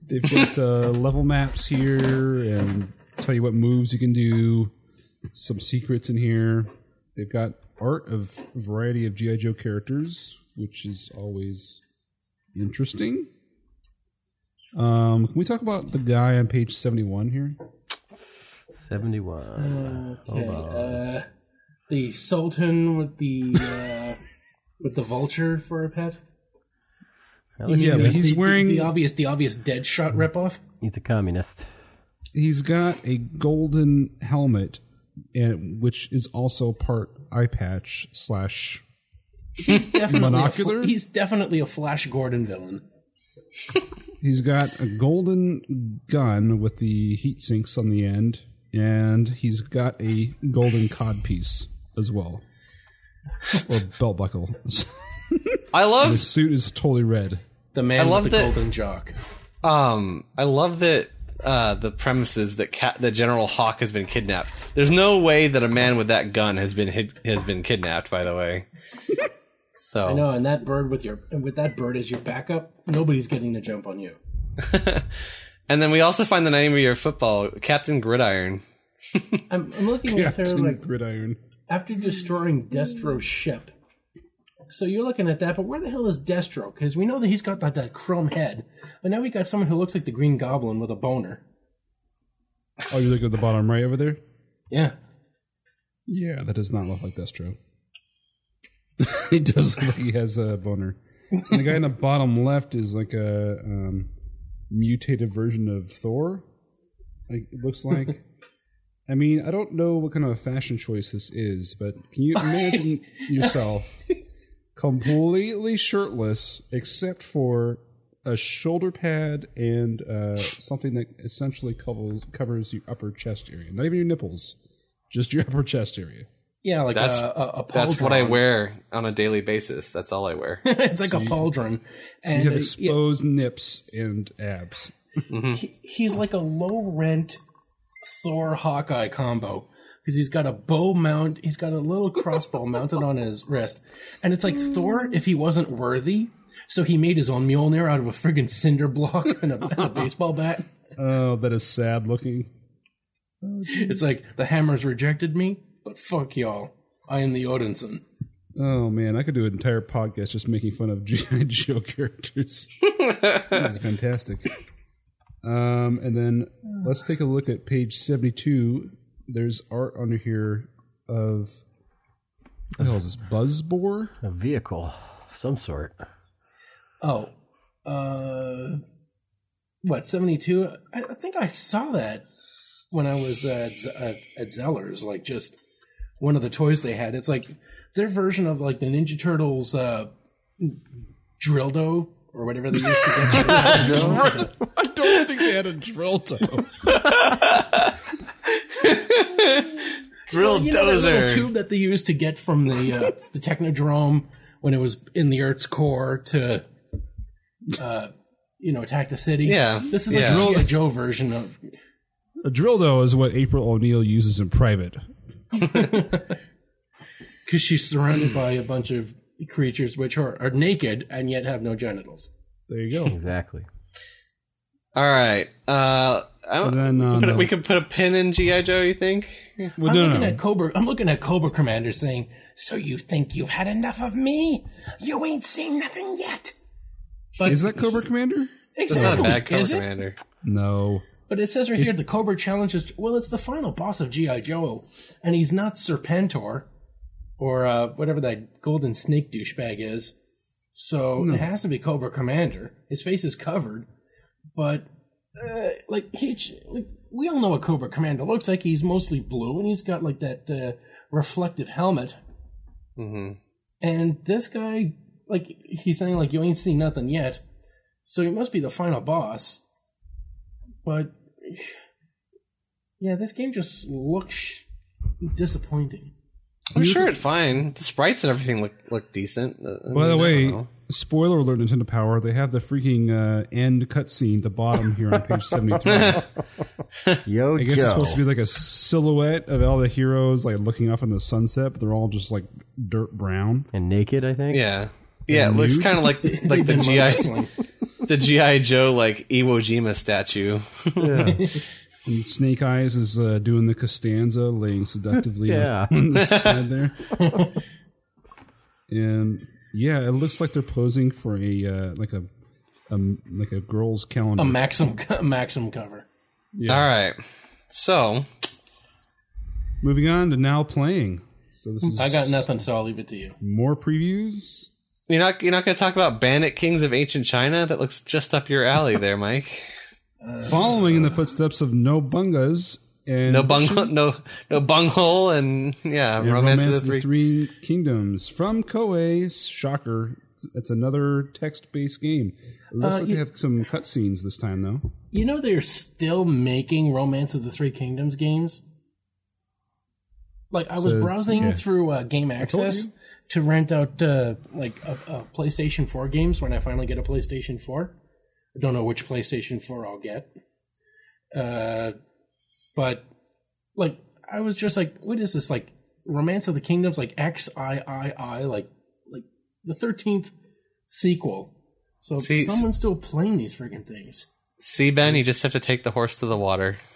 they've got uh, level maps here and tell you what moves you can do. some secrets in here. They've got art of a variety of GI Joe characters, which is always interesting. Um, can we talk about the guy on page seventy-one here? 71. Okay, uh, the Sultan with the uh, with the vulture for a pet. Well, You mean Yeah, the, but he's the- wearing- the, obvious the obvious dead shot ripoff. He's a communist. He's got a golden helmet, and which is also part eye patch slash. He's definitely a, Monocular? fl- he's definitely a Flash Gordon villain. He's got a golden gun with the heat sinks on the end, and he's got a golden cod piece as well, or belt buckle. I love His suit is totally red. The man I love with the that- golden jock. Um, I love that uh, the premises that Ca- that General Hawk has been kidnapped. There's no way that a man with that gun has been hid- has been kidnapped. By the way, so I know, and that bird with your and with that bird as your backup, nobody's getting the jump on you. and then we also find the name of your football, Captain Gridiron. I'm, I'm looking at her Captain like Gridiron. After destroying Destro's ship. So you're looking at that, but where the hell is Destro? Because we know that he's got that, that chrome head, but now we got someone who looks like the Green Goblin with a boner. Oh, you look at the bottom right over there. Yeah, Yeah, that does not look like Destro. he does look like he has a boner. And the guy in the bottom left is like a um, mutated version of Thor. Like it looks like. I mean, I don't know what kind of a fashion choice this is, but can you imagine yourself completely shirtless except for a shoulder pad and uh, something that essentially covers covers your upper chest area, not even your nipples, just your upper chest area. yeah, like That's- a, a, a That's what I wear on a daily basis. That's all I wear. it's like a pauldron, So you and have uh, yeah, exposed nips and abs. he- he's like a low rent Thor Hawkeye combo because he's got a bow mount, he's got a little crossbow mounted on his wrist, and it's like Thor if he wasn't worthy, so he made his own Mjolnir out of a friggin' cinder block and a, and a baseball bat. Oh, that is sad looking. It's like the hammers rejected me, but fuck y'all, I am the Odinson. Oh man, I could do an entire podcast just making fun of GI Joe characters. this is fantastic. Um, and then let's take a look at page seventy-two. There's art under here of what the hell is this? Buzz Boar? A vehicle of some sort. Oh, uh, what seventy two? I, I think I saw that when I was at, at at Zeller's. Like just one of the toys they had. It's like their version of like the Ninja Turtles uh, Drildo or whatever they used to get. I don't think they had a drill toe. Drill you know that little tube that they used to get from the uh, the Technodrome when it was in the Earth's core to, uh, you know, attack the city. Yeah, this is yeah. like a G.I. Joe version of A drill toe is what April O'Neil uses in private. because she's surrounded by a bunch of creatures which are, are naked and yet have no genitals. There you go. Exactly. All right. Uh, I then, uh, we, could, no. we could put a pin in GI Joe. You think? Well, I'm no, looking no. at Cobra. I'm looking at Cobra Commander saying, "So you think you've had enough of me? You ain't seen nothing yet." But Is that Cobra Commander? It's exactly? not a bad color is it? commander. No. But it says right here the Cobra challenges. Well, it's the final boss of GI Joe, and he's not Serpentor or uh, whatever that golden snake douchebag is. So it has to be Cobra Commander. His face is covered, but uh, like he, like we all know what Cobra Commander looks like. He's mostly blue, and he's got like that uh, reflective helmet. hmm And this guy, like he's saying, like you ain't seen nothing yet, so he must be the final boss. But yeah, this game just looks disappointing. I'm sure it's fine. The sprites and everything look look decent. Uh, I By mean, the way, don't know. Spoiler alert Nintendo Power, they have the freaking uh, end cutscene at the bottom here on page 73. Yo, I Yo, guess it's supposed to be like a silhouette of all the heroes like looking up in the sunset, but they're all just like dirt brown. and naked, I think. yeah, yeah, it looks kind of like like the GI the GI Joe like Iwo Jima statue. And Snake Eyes is uh, doing the Costanza, laying seductively Yeah. on the side there. and yeah, it looks like they're posing for a uh, like a um, like a girl's calendar. A Maxim Maxim cover. Yeah. All right. So Moving on to now playing. So this is I got nothing, so I'll leave it to you. more previews. you're not you're not going to talk about Bandit Kings of Ancient China? That looks just up your alley, there, Mike. Following in the footsteps of Nobunaga's and No bung, no no bunghole, and yeah, and Romance, Romance of the Three. Kingdoms from Koei. Shocker! It's, it's another text-based game. It looks Uh, like you- they have some cutscenes this time, though. You know they're still making Romance of the Three Kingdoms games. Like I was So, browsing yeah. through uh, Game Access to rent out uh, like a, a PlayStation Four games when I finally get a PlayStation Four. I don't know which PlayStation Four I'll get, uh, but like I was just like, what is this? Like Romance of the Kingdoms, like X I I I, like like the thirteenth sequel. So See, someone's still playing these freaking things. See, Ben, you just have to take the horse to the water.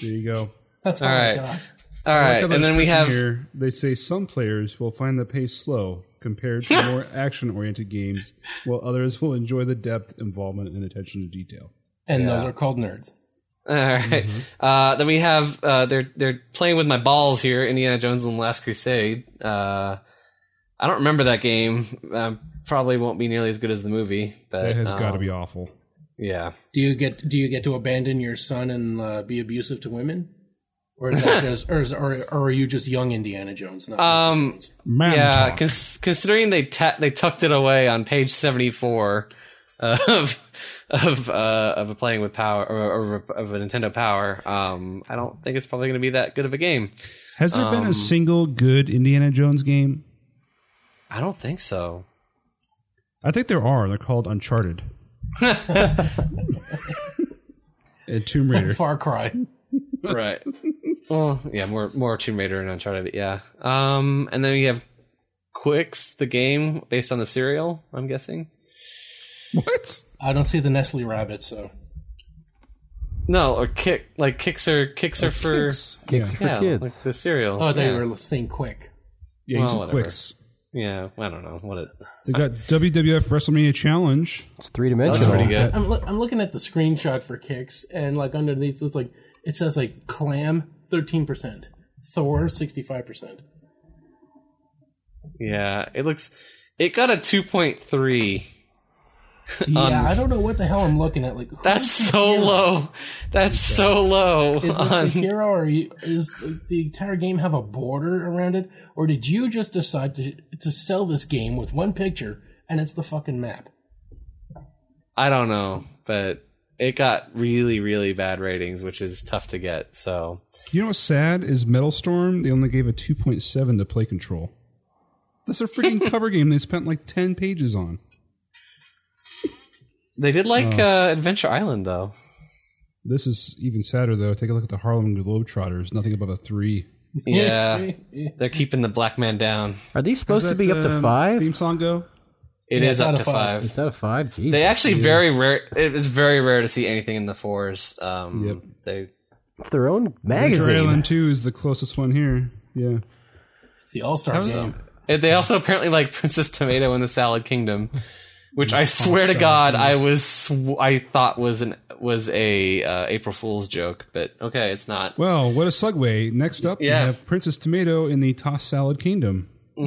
There you go. That's All all right. I got. All like right, how they're and then we have here. They say some players will find the pace slow compared to more action-oriented games, while others will enjoy the depth, involvement, and attention to detail. And those are called nerds. All right. Uh, then we have uh, they're they're playing with my balls here. Indiana Jones and the Last Crusade. Uh, I don't remember that game. Um, probably won't be nearly as good as the movie. But That has got to um, be awful. Yeah. Do you get do you get to abandon your son and uh, be abusive to women, or is that just or, is, or or are you just young Indiana Jones? Not Um, Jones? Man yeah. Cons- considering they ta- they tucked it away on page seventy four of of uh, of a playing with power or, or of a Nintendo Power. Um, I don't think it's probably going to be that good of a game. Has there been um, a single good Indiana Jones game? I don't think so. I think there are. They're called Uncharted. and Tomb Raider. Far Cry. right. Well, yeah, more more Tomb Raider and Uncharted, yeah. Um, and then we have Quicks, the game based on the serial. I'm guessing. what? I don't see the Nestle rabbit, so No, or kick like kicks are kicks are for Kicks. Kicks Yeah, for yeah, kids. like the cereal. oh, they yeah. were saying quick. yeah Well, whatever. Quicks. yeah. I don't know what it. They got WWF WrestleMania Challenge. It's three dimensional. That's pretty good. I'm, loo- I'm looking at the screenshot for kicks, and like underneath, it's like it says like clam thirteen percent, Thor sixty five percent. Yeah, it looks. It got a two point three. Um, yeah, I don't know what the hell I'm looking at. Like That's so hero? low. That's so low. Is this on- the um, hero, or you, is the, the entire game have a border around it, or did you just decide to to sell this game with one picture and it's the fucking map? I don't know, but it got really, really bad ratings, which is tough to get. So You know what's sad is Metal Storm. They only gave a 2.7 to play control. That's a freaking cover game they spent like 10 pages on. They did like Oh. uh, Adventure Island, though. This is even sadder though. Take a look at the Harlem Globetrotters. Nothing above a three. Yeah, they're keeping the black man down. Are these supposed to be up to um, five? Theme song go. It Yeah, is it's up out to of five. five. Is that a five? Jesus. They actually very rare. It's very rare to see anything in the fours. Um, Yep. They It's their own Adventure magazine. Island 2 is the closest one here. Yeah. It's the All Star game. And They also apparently like Princess Tomato in the Salad Kingdom, which I swear to God I was sw- I thought was an was a uh, April Fool's joke, but okay, it's not. Well, what a segue. Next up, Yeah. we have Princess Tomato in the Tossed Salad Kingdom.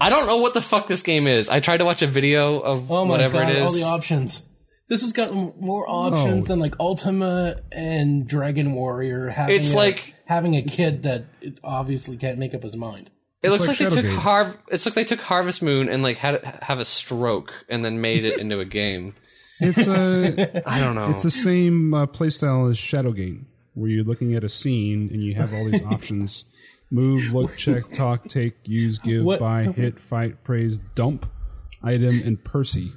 I don't know what the fuck this game is. I tried to watch a video of Oh my whatever god! it All the options. This has got more options Oh. than like Ultima and Dragon Warrior. Having It's a, like- having a kid that obviously can't make up his mind. It looks like like, they took Shadowgate. Har- It's like they took Harvest Moon and like had it have a stroke and then made it into a game. It's a I don't know. it's the same uh, playstyle as Shadowgate, where you're looking at a scene and you have all these options: move, look, check, talk, take, use, give, What- buy, hit, fight, praise, dump, item, and Percy.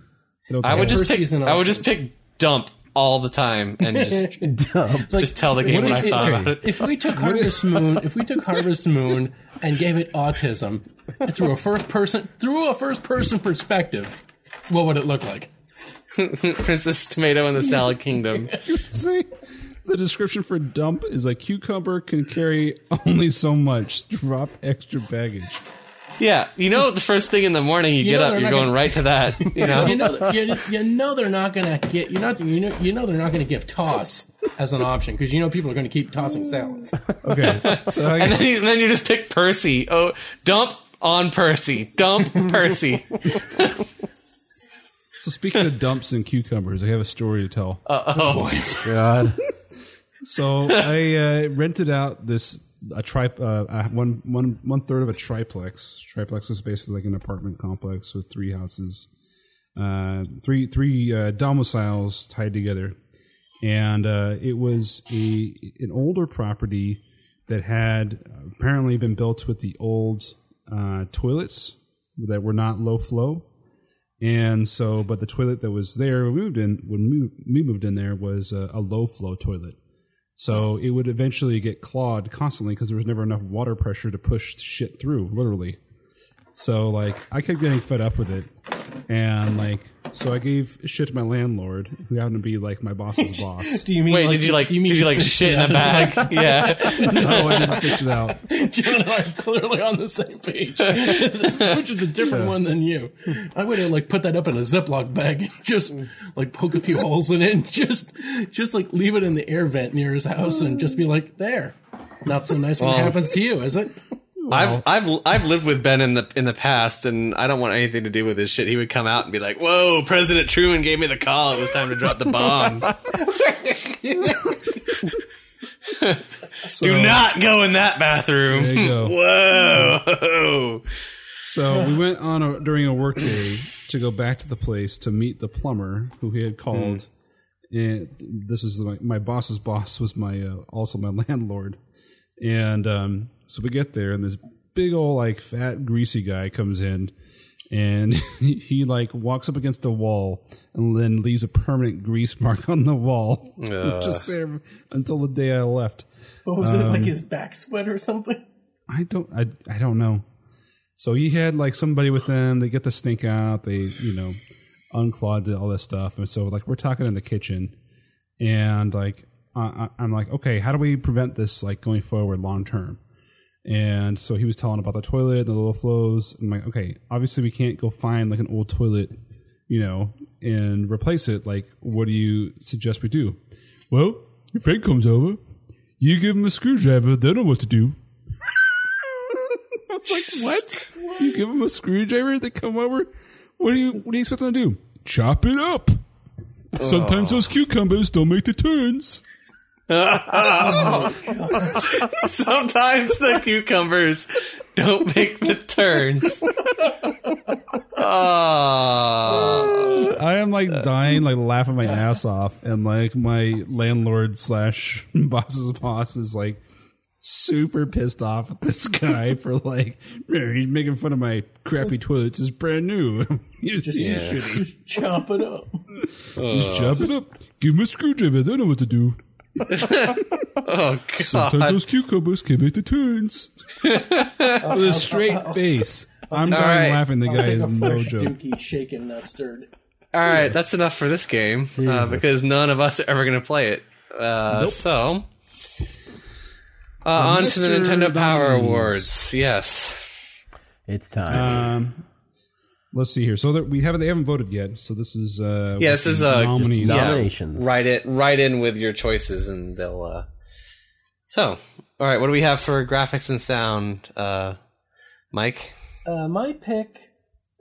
It'll I would just pick. Percy's an I would just pick dump all the time and just Dumb. just tell the game what what, I is it- thought okay. about it. If we took Harvest Moon, if we took Harvest Moon and gave it autism and through a first person through a first person perspective, what would it look like? Princess Tomato in the Salad Kingdom. See, the description for dump is a cucumber can carry only so much. Drop extra baggage. Yeah, you know, the first thing in the morning you, You get up, you're going gonna- right to that. You know, you know, you, you know they're not gonna get. You're not. You know. You know they're not gonna give toss as an option because you know people are gonna keep tossing salads. Okay, so I, and then you, then you just pick Percy. Oh, dump on Percy. Dump Percy. so speaking of dumps and cucumbers, I have a story to tell. oh, boy, God. So I uh, rented out this a tri uh, one one one third of a triplex. Triplex is basically like an apartment complex with three houses, uh, three three uh, domiciles tied together, and uh, it was a an older property that had apparently been built with the old uh, toilets that were not low flow. And so, but the toilet that was there we moved in, when we moved in there, was a, a low flow toilet. So it would eventually get clogged constantly because there was never enough water pressure to push shit through, literally. So like I kept getting fed up with it, and like so I gave shit to my landlord, who happened to be like my boss's boss. Do you mean? wait, did you like? Do you mean did you like shit in a bag? yeah. no, I didn't fish it out. Jim and I are clearly on the same page, which is a different one than you. I would have like put that up in a Ziploc bag and just like poke a few holes in it and just, just like leave it in the air vent near his house and just be like, there. Not so nice when it happens to you, is it? I've I've I've lived with Ben in the in the past, and I don't want anything to do with his shit. He would come out and be like, "Whoa, President Truman gave me the call. It was time to drop the bomb. do not go in that bathroom. There you go. Whoa." So we went on a, during a work day to go back to the place to meet the plumber who he had called. And this is my, my boss's boss was my uh, also my landlord. And um, so we get there, and this big old like fat greasy guy comes in, and he, he like walks up against the wall and then leaves a permanent grease mark on the wall, just there until the day I left. What was it like um, his back sweat or something? I don't I I don't know. So he had like somebody with them. They get the stink out. They you know unclogged all this stuff. And so like we're talking in the kitchen, and like I, I- I'm like, okay, how do we prevent this like going forward long term? And so he was telling about the toilet, and the little flows. I'm like, okay, obviously we can't go find like an old toilet, you know, and replace it. Like, what do you suggest we do? Well, your friend comes over. You give him a screwdriver. They know what to do. I was like, what? You give them a screwdriver? They come over? What do you What do you expect them to do? Chop it up. Sometimes those cucumbers don't make the turns. Sometimes the cucumbers don't make the turns. Oh. I am like uh, dying, like laughing my ass off, and like my landlord slash boss's boss is like super pissed off at this guy for like he's making fun of my crappy toilets. It's brand new. He's just shitty. Chop it up. Just chop it up. Give him a screwdriver. They know what to do. Oh Sometimes those cucumbers can make the turns. With a straight face. I'm dying right. laughing. The I'll guy is a no fresh joke. dookie, shaken, not stirred. All right, that's enough for this game uh, because none of us are ever going to play it. Uh, So, uh, on to the Nintendo Power Nominees. Awards. Yes. It's time. Um, let's see here. So that we haven't they haven't voted yet. So this is uh, Yeah, this is, uh, nominees. nom- Yeah, Nominations. Write it. Write in with your choices, and they'll. Uh... So, all right. What do we have for graphics and sound, uh, Mike? Uh, my pick.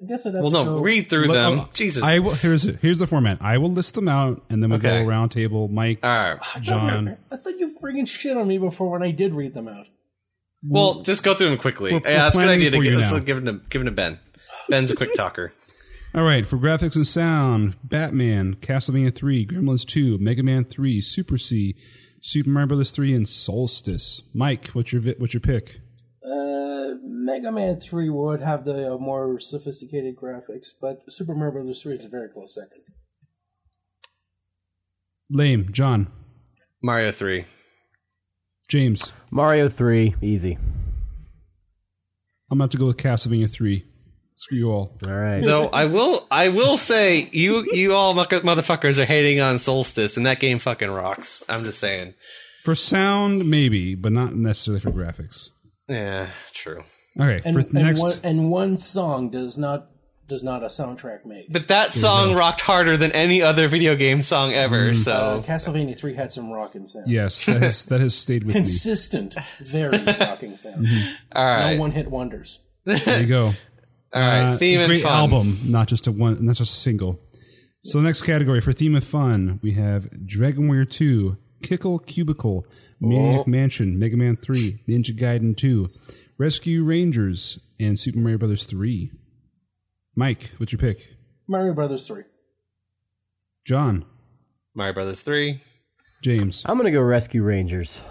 I guess I'd have Well, to no, go. read through Let- them. oh, Jesus. I will, here's. Here's the format. I will list them out, and then we Okay. go round table. Mike, all right. I thought John. you- I thought you friggin' shit on me before when I did read them out. Well, just go through them quickly. We're- yeah, we're that's a good planning idea. To for get, you let's now. give them to give them to Ben. Ben's a quick talker. All right, for graphics and sound, Batman, Castlevania 3, Gremlins 2, Mega Man 3, Super C, Super Mario Bros. 3, and Solstice. Mike, what's your what's your pick? Uh, Mega Man 3 would have the uh, more sophisticated graphics, but Super Mario Bros. 3 is a very close second. Lame, John, Mario Three. James. Mario 3, easy. I'm gonna have to go with Castlevania 3. Screw you all. All right. Though I will, I will say you, you all motherfuckers are hating on Solstice, and that game fucking rocks. I'm just saying. For sound, maybe, but not necessarily for graphics. Yeah, true. Okay, And, for and next. one and one song does not does not a soundtrack make. But that song rocked harder than any other video game song ever. Uh, So Castlevania Three had some rocking sound. yes, that has, that has stayed with me. Consistent, very rocking sound. all right, No one hit wonders. There you go. All right. Uh, Theme a and great fun. album, not just a one, not just a single. So the next category for theme of fun, we have Dragon Warrior Two, Kickle Cubicle, Maniac Oh. Mansion, Mega Man Three, Ninja Gaiden Two, Rescue Rangers, and Super Mario Brothers Three. Mike, what's your pick? Mario Brothers Three. John, Mario Brothers Three. James. I'm gonna go Rescue Rangers.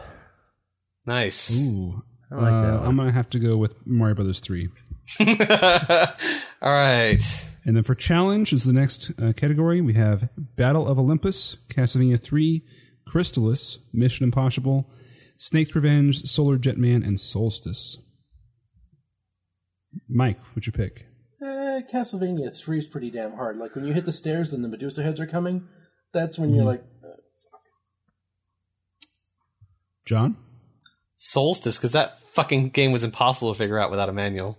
Nice. Ooh, I like uh, that one. I'm gonna have to go with Mario Brothers Three. all right. And then for challenge is the next uh, category. We have Battle of Olympus, Castlevania 3, Crystalis, Mission Impossible, Snake's Revenge, Solar Jetman, and Solstice. Mike, what'd you pick? Eh, Castlevania Three is pretty damn hard. Like when you hit the stairs and the Medusa heads are coming, that's when you're like, uh, John? Solstice, because that fucking game was impossible to figure out without a manual.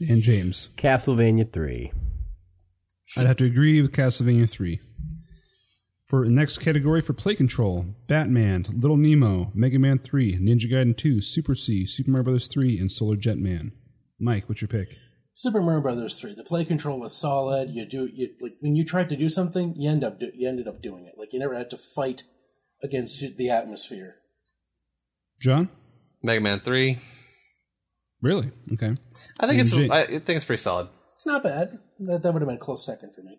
And James. Castlevania Three. I'd have to agree with Castlevania 3. For the next category for play control, Batman, Little Nemo, Mega Man 3, Ninja Gaiden 2, Super C, Super Mario Bros. 3, and Solar Jetman. Mike, what's your pick? Super Mario Brothers Three. The play control was solid. You do you like when you tried to do something, you end up do, you ended up doing it. Like you never had to fight against the atmosphere. John? Mega Man Three. Really? Okay. I think it's. And Ja- I think it's pretty solid. It's not bad. That, that would have been a close second for me.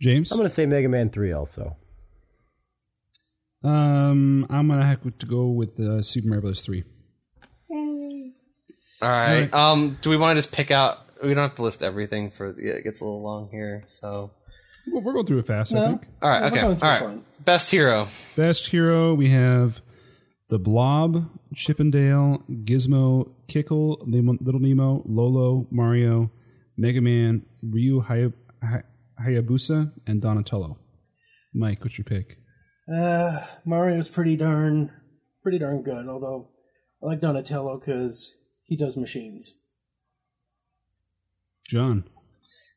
James? I'm gonna say Mega Man Three also. Um, I'm gonna have to go with uh, Super Mario Bros. Three. All right. Um, do we want to just pick out? We don't have to list everything for. Yeah, it gets a little long here. So. Well, we're going through it fast. I think. All right. We're Okay. going All through right. fun. Best hero. Best hero, we have the Blob, Chippendale, Gizmo, Kickle, Little Nemo, Lolo, Mario, Mega Man, Ryu Hay- Hay- Hayabusa, and Donatello. Mike, what's your pick? Uh, Mario's pretty darn, pretty darn good. Although I like Donatello because he does machines. John.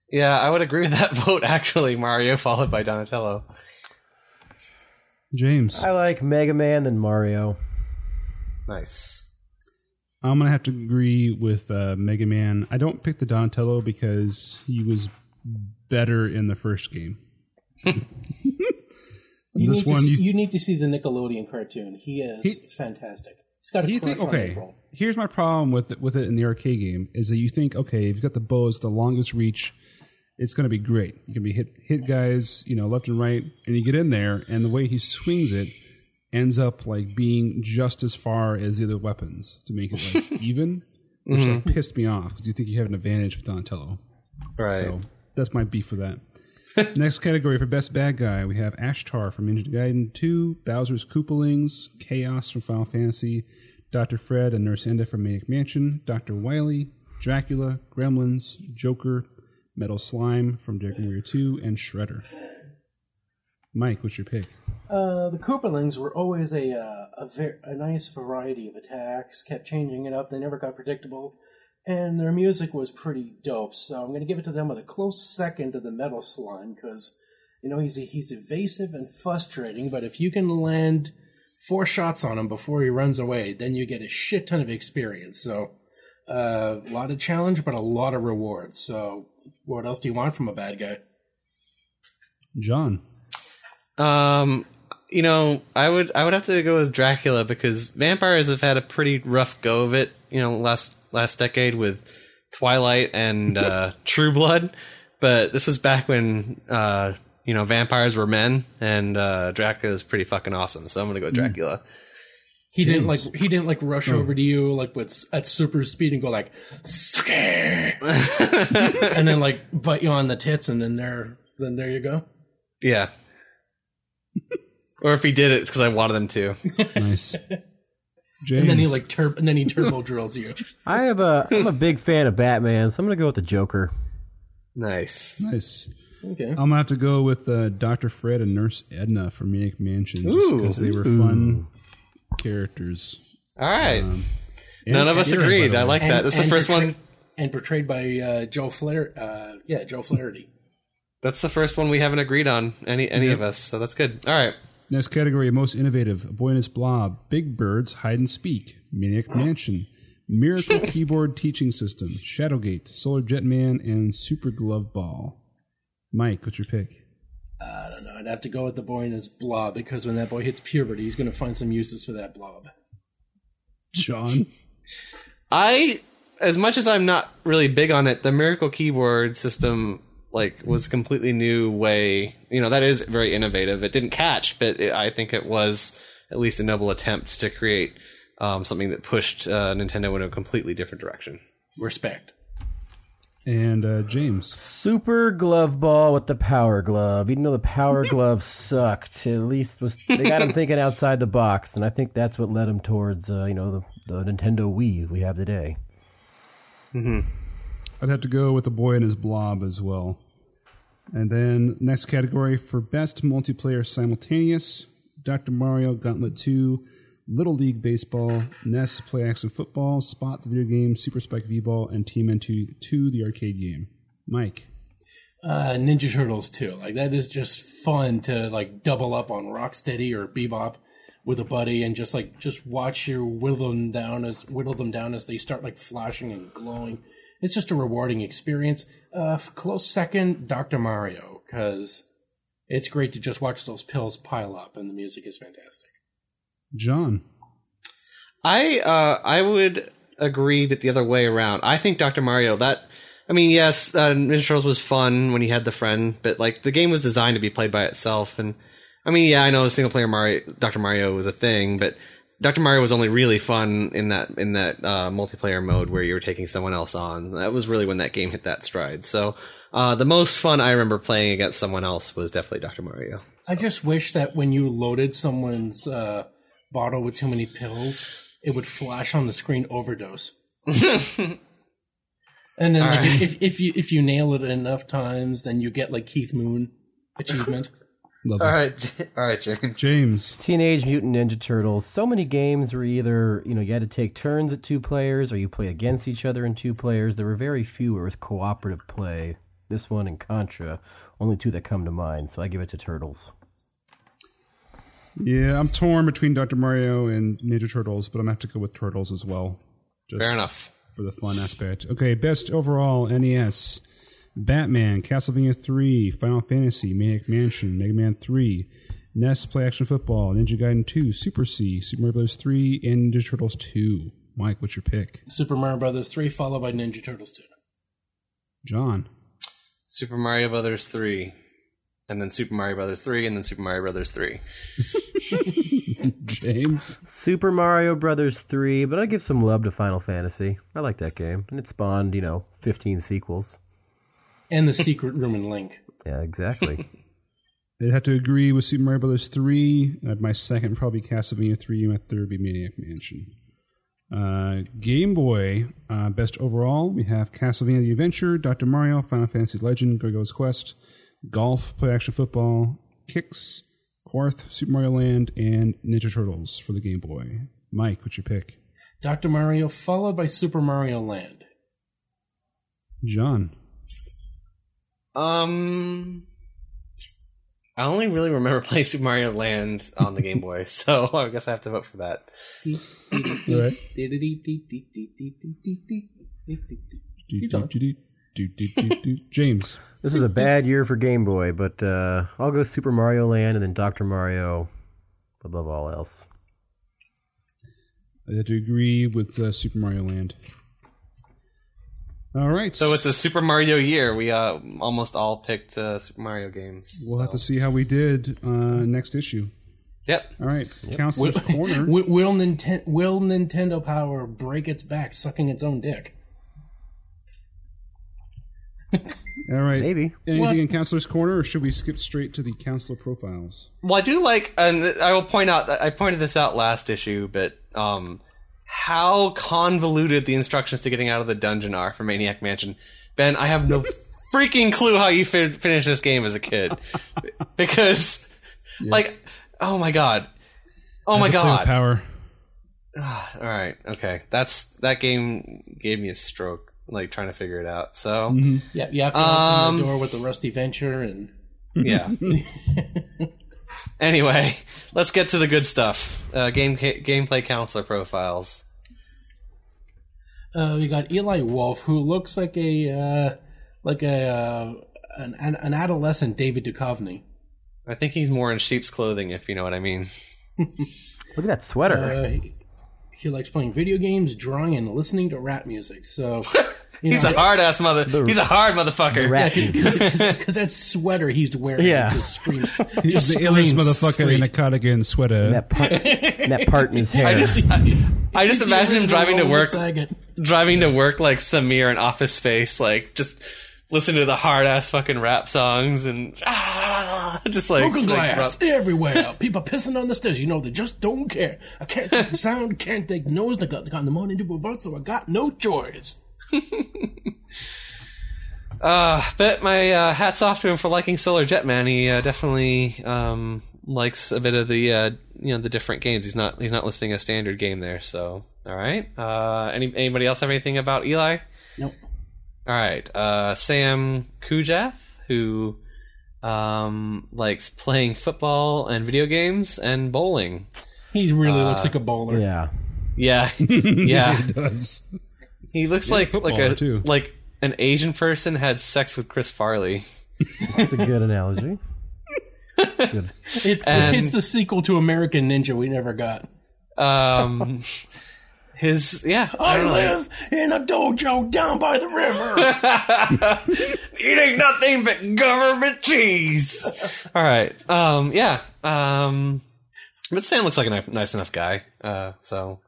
Yeah, I would agree with that vote. Actually, Mario followed by Donatello. James. I like Mega Man than Mario. Nice. I'm gonna have to agree with uh, Mega Man. I don't pick the Donatello because he was better in the first game. You this need to one, see, you, you need to see the Nickelodeon cartoon. He is He- fantastic. He's got a you think okay? April. Here's my problem with it, with it in the arcade game is that you think okay, if you've got the bows, the longest reach, it's going to be great. You can be hit hit guys, you know, left and right, and you get in there, and the way he swings it ends up like being just as far as the other weapons to make it like even, mm-hmm. which like, pissed me off because you think you have an advantage with Donatello. Right. So that's my beef with that. Next category for best bad guy, we have Ashtar from Ninja Gaiden 2, Bowser's Koopalings, Chaos from Final Fantasy, Dr. Fred and Nurse Edna from Maniac Mansion, Dr. Wily, Dracula, Gremlins, Joker, Metal Slime from Dragon Warrior 2, and Shredder. Mike, what's your pick? Uh, the Koopalings were always a uh, a, ver- a nice variety of attacks. Kept changing it up. They never got predictable, and their music was pretty dope. So I'm going to give it to them with a close second to the Metal Slime because you know he's he's evasive and frustrating. But if you can land four shots on him before he runs away, then you get a shit ton of experience. So uh, a lot of challenge, but a lot of rewards. So what else do you want from a bad guy? John. Um, you know, I would I would have to go with Dracula because vampires have had a pretty rough go of it. You know, last last decade with Twilight and uh, True Blood, but this was back when uh, you know vampires were men, and uh, Dracula is pretty fucking awesome. So I'm gonna go Dracula. He didn't like he didn't like rush over to you like with at super speed and go like suck it, and then like bite you on the tits and then there then there you go. Yeah. or if he did it, it's because I wanted him to. Nice. James. And then he like tur- and then he turbo drills you. I have a I'm a big fan of Batman, so I'm gonna go with the Joker. Nice. nice. Okay. I'm gonna have to go with uh, Doctor Fred and Nurse Edna from Maniac Mansion, just because they were fun characters. All right. Um, None of us scary, agreed. I way. like that. That's the first portrayed, one. And portrayed by uh, Joe Flair. Uh, yeah, Joe Flaherty. That's the first one we haven't agreed on any any of us. So that's good. All right. Next category: most innovative. A Boy and His Blob, Big Birds, Hide and Speak, Maniac Mansion, Miracle Keyboard Teaching System, Shadowgate, Solar Jetman, and Super Glove Ball. Mike, what's your pick? I don't know. I'd have to go with the boy and his blob because when that boy hits puberty, he's going to find some uses for that blob. John. I, as much as I'm not really big on it, the Miracle Keyboard system like was a completely new way. You know, that is very innovative. It didn't catch, but it, I think it was at least a noble attempt to create um, something that pushed uh, Nintendo in a completely different direction. Respect. And uh, James. Super glove ball with the power glove. Even though the power glove sucked, at least was they got him thinking outside the box, and I think that's what led him towards uh, you know the, the Nintendo Wii we have today. Mm-hmm. I'd have to go with the boy and his blob as well. And then next category for best multiplayer simultaneous: Dr. Mario Gauntlet 2, Little League Baseball, NES Play Action Football, Spot the video game, Super Spike V-Ball, and TMNT 2 the arcade game. Mike. Uh, Ninja Turtles too. Like that is just fun to like double up on Rocksteady or Bebop with a buddy and just like just watch you whittle them down as whittle them down as they start like flashing and glowing. It's just a rewarding experience. Uh, close second, Doctor Mario, because it's great to just watch those pills pile up and the music is fantastic. John. I uh, I would agree, but the other way around. I think Dr. Mario that. I mean, yes, uh, Ninja Turtles was fun when you had the friend, but like the game was designed to be played by itself. And I mean, yeah, I know single player Mario, Dr. Mario was a thing, but Dr. Mario was only really fun in that in that uh, multiplayer mode where you were taking someone else on. That was really when that game hit that stride. So uh, the most fun I remember playing against someone else was definitely Dr. Mario. I just wish that when you loaded someone's uh, bottle with too many pills, it would flash on the screen overdose. and then like, Alright. if, if you if you nail it enough times, then you get like Keith Moon achievement. Love All it. right, all right, James. James. Teenage Mutant Ninja Turtles. So many games were either you know you had to take turns at two players, or you play against each other in two players. There were very few where it was cooperative play. This one and Contra, only two that come to mind. So I give it to Turtles. Yeah, I'm torn between Dr. Mario and Ninja Turtles, but I'm going to have to go with Turtles as well. Just Fair enough. For the fun aspect. Okay, best overall NES. Batman, Castlevania 3, Final Fantasy, Maniac Mansion, Mega Man 3, NES Play Action Football, Ninja Gaiden 2, Super C, Super Mario Bros. 3, and Ninja Turtles 2. Mike, what's your pick? Super Mario Brothers three, followed by Ninja Turtles two. John. Super Mario Brothers 3. And then Super Mario Brothers 3, and then Super Mario Brothers 3. James. Super Mario Brothers 3, but I give some love to Final Fantasy. I like that game. And it spawned, you know, 15 sequels. And the Secret Room in Link. Yeah, exactly. I'd have to agree with Super Mario Brothers 3. Uh, my second probably Castlevania 3. and My third would be Maniac Mansion. Uh, Game Boy, uh, best overall, we have Castlevania The Adventure, Dr. Mario, Final Fantasy Legend, Gargoyle's Quest, Golf, Play Action Football, Kicks, Quarth, Super Mario Land, and Ninja Turtles for the Game Boy. Mike, what's your pick? Dr. Mario, followed by Super Mario Land. John. Um, I only really remember playing Super Mario Land on the Game Boy, so I guess I have to vote for that. All right. Keep going. James. this is a bad year for Game Boy, but uh, I'll go Super Mario Land and then Dr. Mario above all else. I have to agree with uh, Super Mario Land. All right. So it's a Super Mario year. We uh, almost all picked uh, Super Mario games. We'll have to see how we did uh, next issue. Yep. All right, Will, Counselor's Corner. will, will Ninten- will Nintendo Power break its back sucking its own dick? All right, Maybe. anything What? in Counselor's Corner, or should we skip straight to the counselor profiles? Well, I do like, and I will point out that I pointed this out last issue, but um, how convoluted the instructions to getting out of the dungeon are for Maniac Mansion. Ben, I have no freaking clue how you fin- finished this game as a kid because, like, oh my god, oh my Had to play with god. Power. All right, okay, that's that game gave me a stroke, like trying to figure it out. So Yeah, you have to open Um, the door with the rusty venture and yeah. anyway, let's get to the good stuff. Uh, game gameplay counselor profiles. uh, we got Eli Wolf, who looks like a uh, like a uh, an, an an adolescent David Duchovny. I think he's more in sheep's clothing, if you know what I mean. Look at that sweater. Uh, he, he likes playing video games, drawing, and listening to rap music. So you He's know, a hard ass mother. he's a hard motherfucker. Rat because that sweater he's wearing Yeah. just screams. He's just the illest screams motherfucker in a straight. cardigan sweater. that part, that part in his hair. I just, I just imagine him driving to work, Saget. driving to work like Samir in Office Space, like just listen to the hard ass fucking rap songs and ah, just like, Broken like, glass everywhere. People pissing on the stairs. You know, they just don't care. I can't take the sound, can't take the noise. They got, they got the money to do both, so I got no choice. Uh, but my uh, hats off to him for liking Solar Jetman. He uh, definitely um, likes a bit of the uh, you know the different games. He's not he's not listing a standard game there. So all right. Uh, any anybody else have anything about Eli? Nope. All right. Uh, Sam Kujath, who um, likes playing football and video games and bowling. He really looks like a bowler. yeah. Yeah, yeah. It does. He looks like like a too. like an Asian person had sex with Chris Farley. That's a good analogy. Good. It's, And- it's the sequel to American Ninja we never got. Um, his yeah. I, don't know. live in a dojo down by the river. eating nothing but government cheese. All right. Um. Yeah. Um. But Sam looks like a nice, nice enough guy. Uh. So.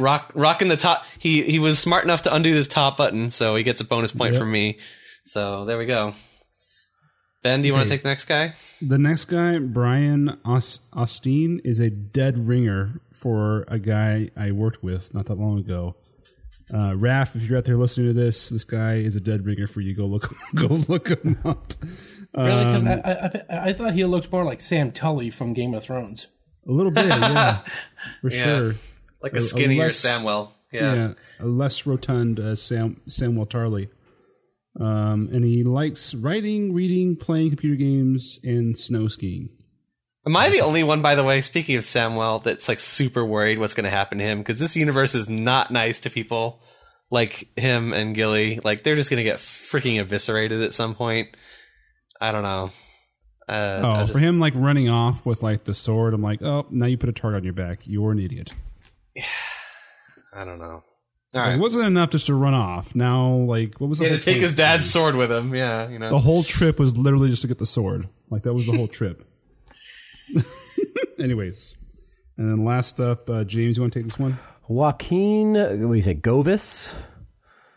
Rock, rocking the top. He he was smart enough to undo this top button, so he gets a bonus point Yep. from me. So there we go. Ben, do you want to take the next guy? The next guy, Brian Austin, is a dead ringer for a guy I worked with not that long ago. Uh, Raph, if you're out there listening to this, this guy is a dead ringer for you. Go look, go look him up. really? Because Um, I, I, I, I thought he looked more like Sam Tarly from Game of Thrones. a little bit, yeah, for Yeah. sure. Like A- a a skinnier less- Samwell. Yeah. Yeah. a less rotund uh, Sam Samuel Tarly. Um, and he likes writing, reading, playing computer games, and snow skiing. Am I the only one, by the way, speaking of Samwell, that's like super worried what's going to happen to him? Because this universe is not nice to people like him and Gilly. Like, they're just going to get freaking eviscerated at some point. I don't know. Uh, Oh, just- for him, like running off with like the sword, I'm like, oh, now you put a target on your back. You're an idiot. I don't know. All Like, right. It wasn't enough just to run off. Now, like, what was He the whole to take his dad's sword with him. Yeah, you know. The whole trip was literally just to get the sword. Like that was the whole trip. Anyways, and then last up, uh, James, you want to take this one? Joaquin, uh, what do you say, Govis?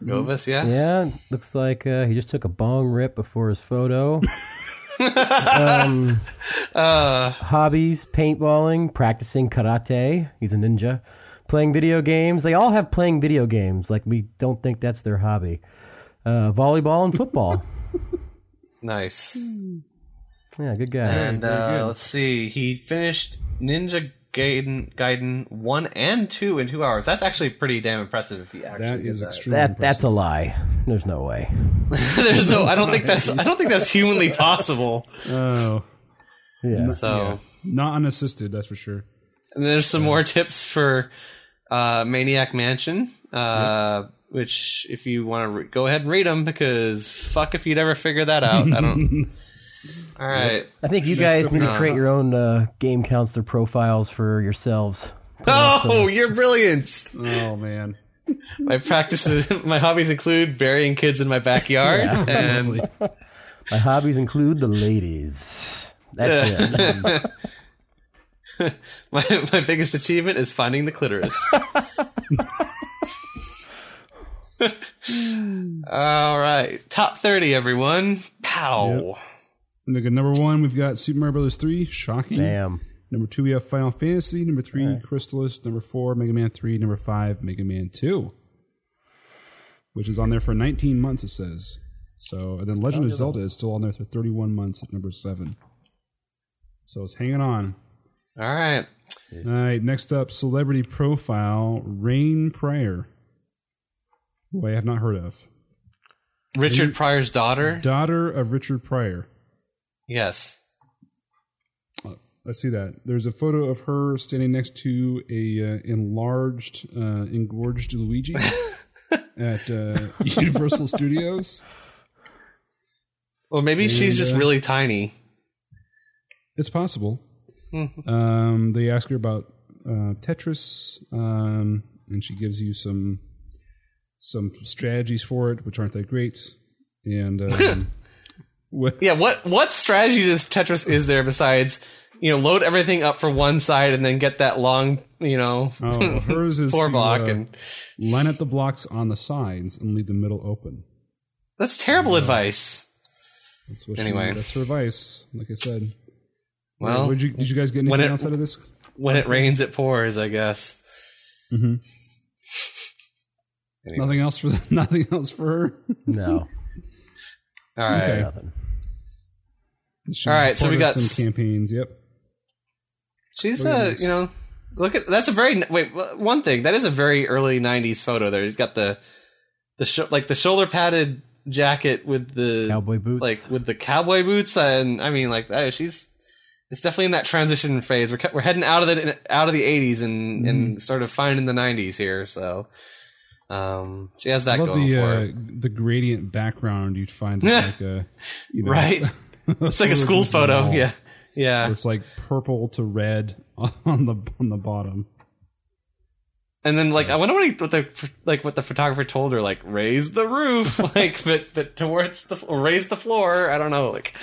Govis, yeah. Yeah, looks like uh, he just took a bong rip before his photo. um, Uh, hobbies, paintballing, practicing karate. He's a ninja. Playing video games. They all have playing video games. Like, we don't think that's their hobby. Uh, volleyball and football. nice. Yeah, good guy. And uh, let's see. He finished Ninja Gaiden, Gaiden 1 and 2 in two hours. That's actually pretty damn impressive if he actually That did is that. extremely that impressive. that's a lie. There's no way. There's no. I don't think that's. I don't think that's humanly possible. Oh, Yeah. So, not unassisted, that's for sure. and there's some more tips for uh, Maniac Mansion, uh, which if you want to re- go ahead and read them, because fuck if you'd ever figure that out. I don't. All right. I think you guys need to create your own uh, game counselor profiles for yourselves. Oh, you're brilliant. Oh man, My practices, my hobbies include burying kids in my backyard, Yeah. and My hobbies include the ladies. That's it. my my biggest achievement is finding the clitoris. All right, top thirty, everyone. Pow. Look number one. We've got Super Mario Brothers three. Shocking. Damn. Number two, we have Final Fantasy. Number three, Crystalis. Number four, Mega Man 3. Number five, Mega Man 2, which is on there for 19 months, it says. So, and then Legend of Zelda is still on there for 31 months at number seven. So it's hanging on. All right. All right, next up, celebrity profile, Rain Pryor, who I have not heard of. Richard Pryor's daughter. Daughter of Richard Pryor. Yes. I see that. There's a photo of her standing next to a uh, enlarged, uh, engorged Luigi at uh, Universal Studios. Well, maybe she's just uh, really tiny. It's possible. um, they ask her about uh, Tetris, um, and she gives you some some strategies for it, which aren't that great. And um, Yeah. What what strategy does Tetris is there besides you know load everything up for one side and then get that long you know oh, hers is floor to, block uh, and line up the blocks on the sides and leave the middle open. that's terrible advice. That's what Anyway. she, that's her advice. Like I said. Well, Would you, did you guys get anything it- else out of this? when it rains, it pours. I guess. Mm-hmm. Anyway. Nothing else for nothing else for her. No, All right. Okay. nothing. She's All right, so we got some s- campaigns. Yep. She's What do you uh, next? you know, look at that's a very wait. One thing that is a very early '90s photo. There, he's got the the sho- like the shoulder padded jacket with the Cowboy boots. like with the cowboy boots, and I mean, like uh, she's it's definitely in that transition phase. We're we're heading out of the out of the '80s and Mm-hmm. and sort of finding the '90s here. So, um, she has I that love going the for uh, her. the gradient background you'd find is like a you know, right. It's like a school photo. wall, Yeah, yeah. it's like purple to red on the on the bottom. And then like I wonder what, he, what the like what the photographer told her like raise the roof like but but towards the raise the floor I don't know like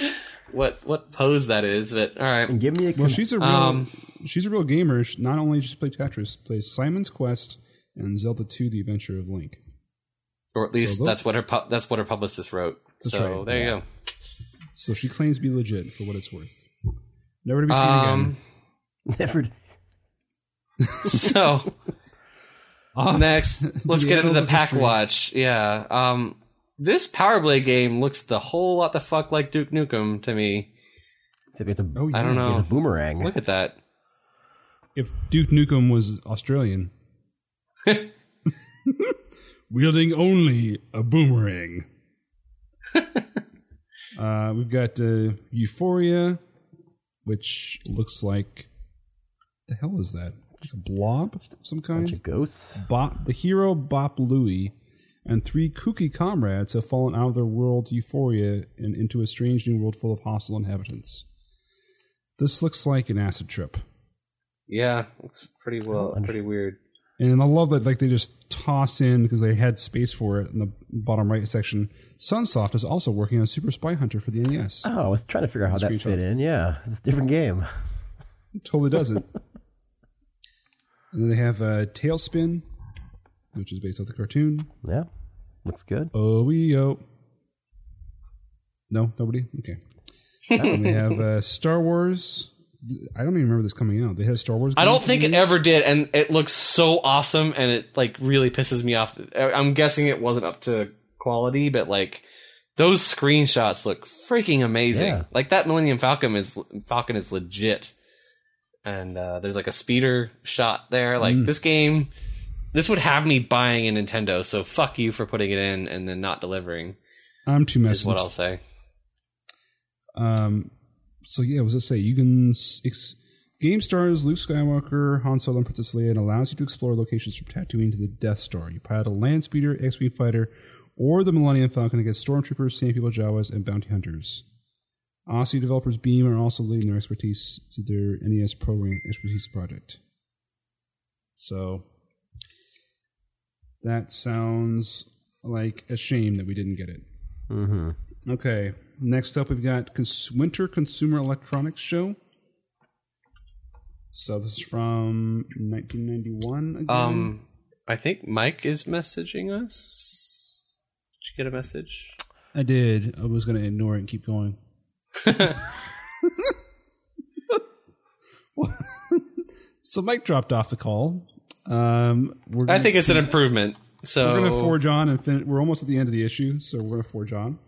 what what pose that is but all right And give me a Well, she's a real Um, she's a real gamer. She- Not only does she play Tetris, plays Simon's Quest and Zelda 2: The Adventure of Link. or at least So that's what her pu- that's what her publicist wrote That's so right, there you go. So she claims to be legit for what it's worth. Never to be seen um again. never. so Off next let's get into the pack history. watch yeah um this Power Blade game looks the whole lot the fuck like Duke Nukem to me Except it's a, Oh, yeah. I don't know it's a boomerang. look at that If Duke Nukem was Australian, wielding only a boomerang. uh, we've got uh, Ufouria, which looks like the hell is that? Like a blob of some bunch kind. of ghosts. Bop, the hero Bop Louie and three kooky comrades have fallen out of their world Ufouria and into a strange new world full of hostile inhabitants. This looks like an acid trip. yeah looks pretty well pretty weird And I love that like they just toss in because they had space for it in the bottom right section. Sunsoft is also working on Super Spy Hunter for the NES. Oh, I was trying to figure out how that fit in. Yeah, it's a different game. It totally doesn't. and then they have uh, TaleSpin, which is based off the cartoon. Yeah, looks good. Oh, we yo. No, nobody. Okay. and they have uh, Star Wars. I don't even remember this coming out. They had a Star Wars. I don't think it ever did, and it looks so awesome, and it like really pisses me off. I'm guessing it wasn't up to quality, but like those screenshots look freaking amazing. Yeah. Like that Millennium Falcon is Falcon is legit, and uh, there's like a speeder shot there. Like Mm. this game, this would have me buying a Nintendo. So fuck you for putting it in and then not delivering. I'm too messy. what I'll say. Um, so yeah, what was it say? You can ex- game stars Luke Skywalker, Han Solo, and Princess Leia, and allows you to explore locations from Tatooine to the Death Star. You pilot a land speeder, X-wing fighter, or the Millennium Falcon against stormtroopers, sand people, Jawas, and bounty hunters. Aussie developers Beam are also leading their expertise to their NES programming expertise project. So that sounds like a shame that we didn't get it. Mm-hmm. Okay. Next up, we've got Cons- Winter Consumer Electronics Show. So this is from 1991 again. Um, I think Mike is messaging us. Did you get a message? I did. I was going to ignore it and keep going. So Mike dropped off the call. Um, we're I think it's an improvement. So We're going to forge on and fin- we're almost at the end of the issue, so we're going to forge on.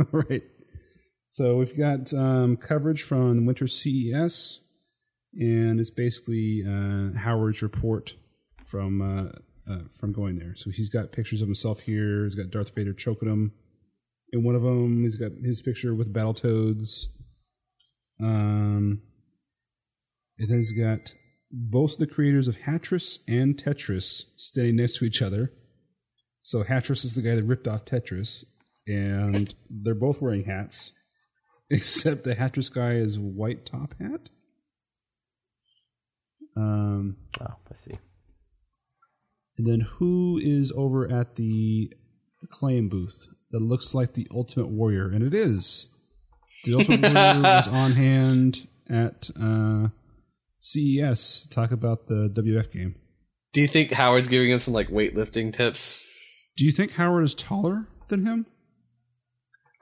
Right. So we've got um, coverage from the Winter CES, and it's basically uh, Howard's report from uh, uh, from going there. So he's got pictures of himself here. He's got Darth Vader choking him. In one of them, he's got his picture with Battletoads. Um, and then he's got both the creators of Hatris and Tetris standing next to each other. So Hatris is the guy that ripped off Tetris, and they're both wearing hats, except the Hatris guy is white top hat. Um, Oh, I see. and then who is over at the claim booth that looks like the Ultimate Warrior? And it is. The Ultimate Warrior was on hand at uh, CES to talk about the WF game. do you think Howard's giving him some like weightlifting tips? Do you think Howard is taller than him?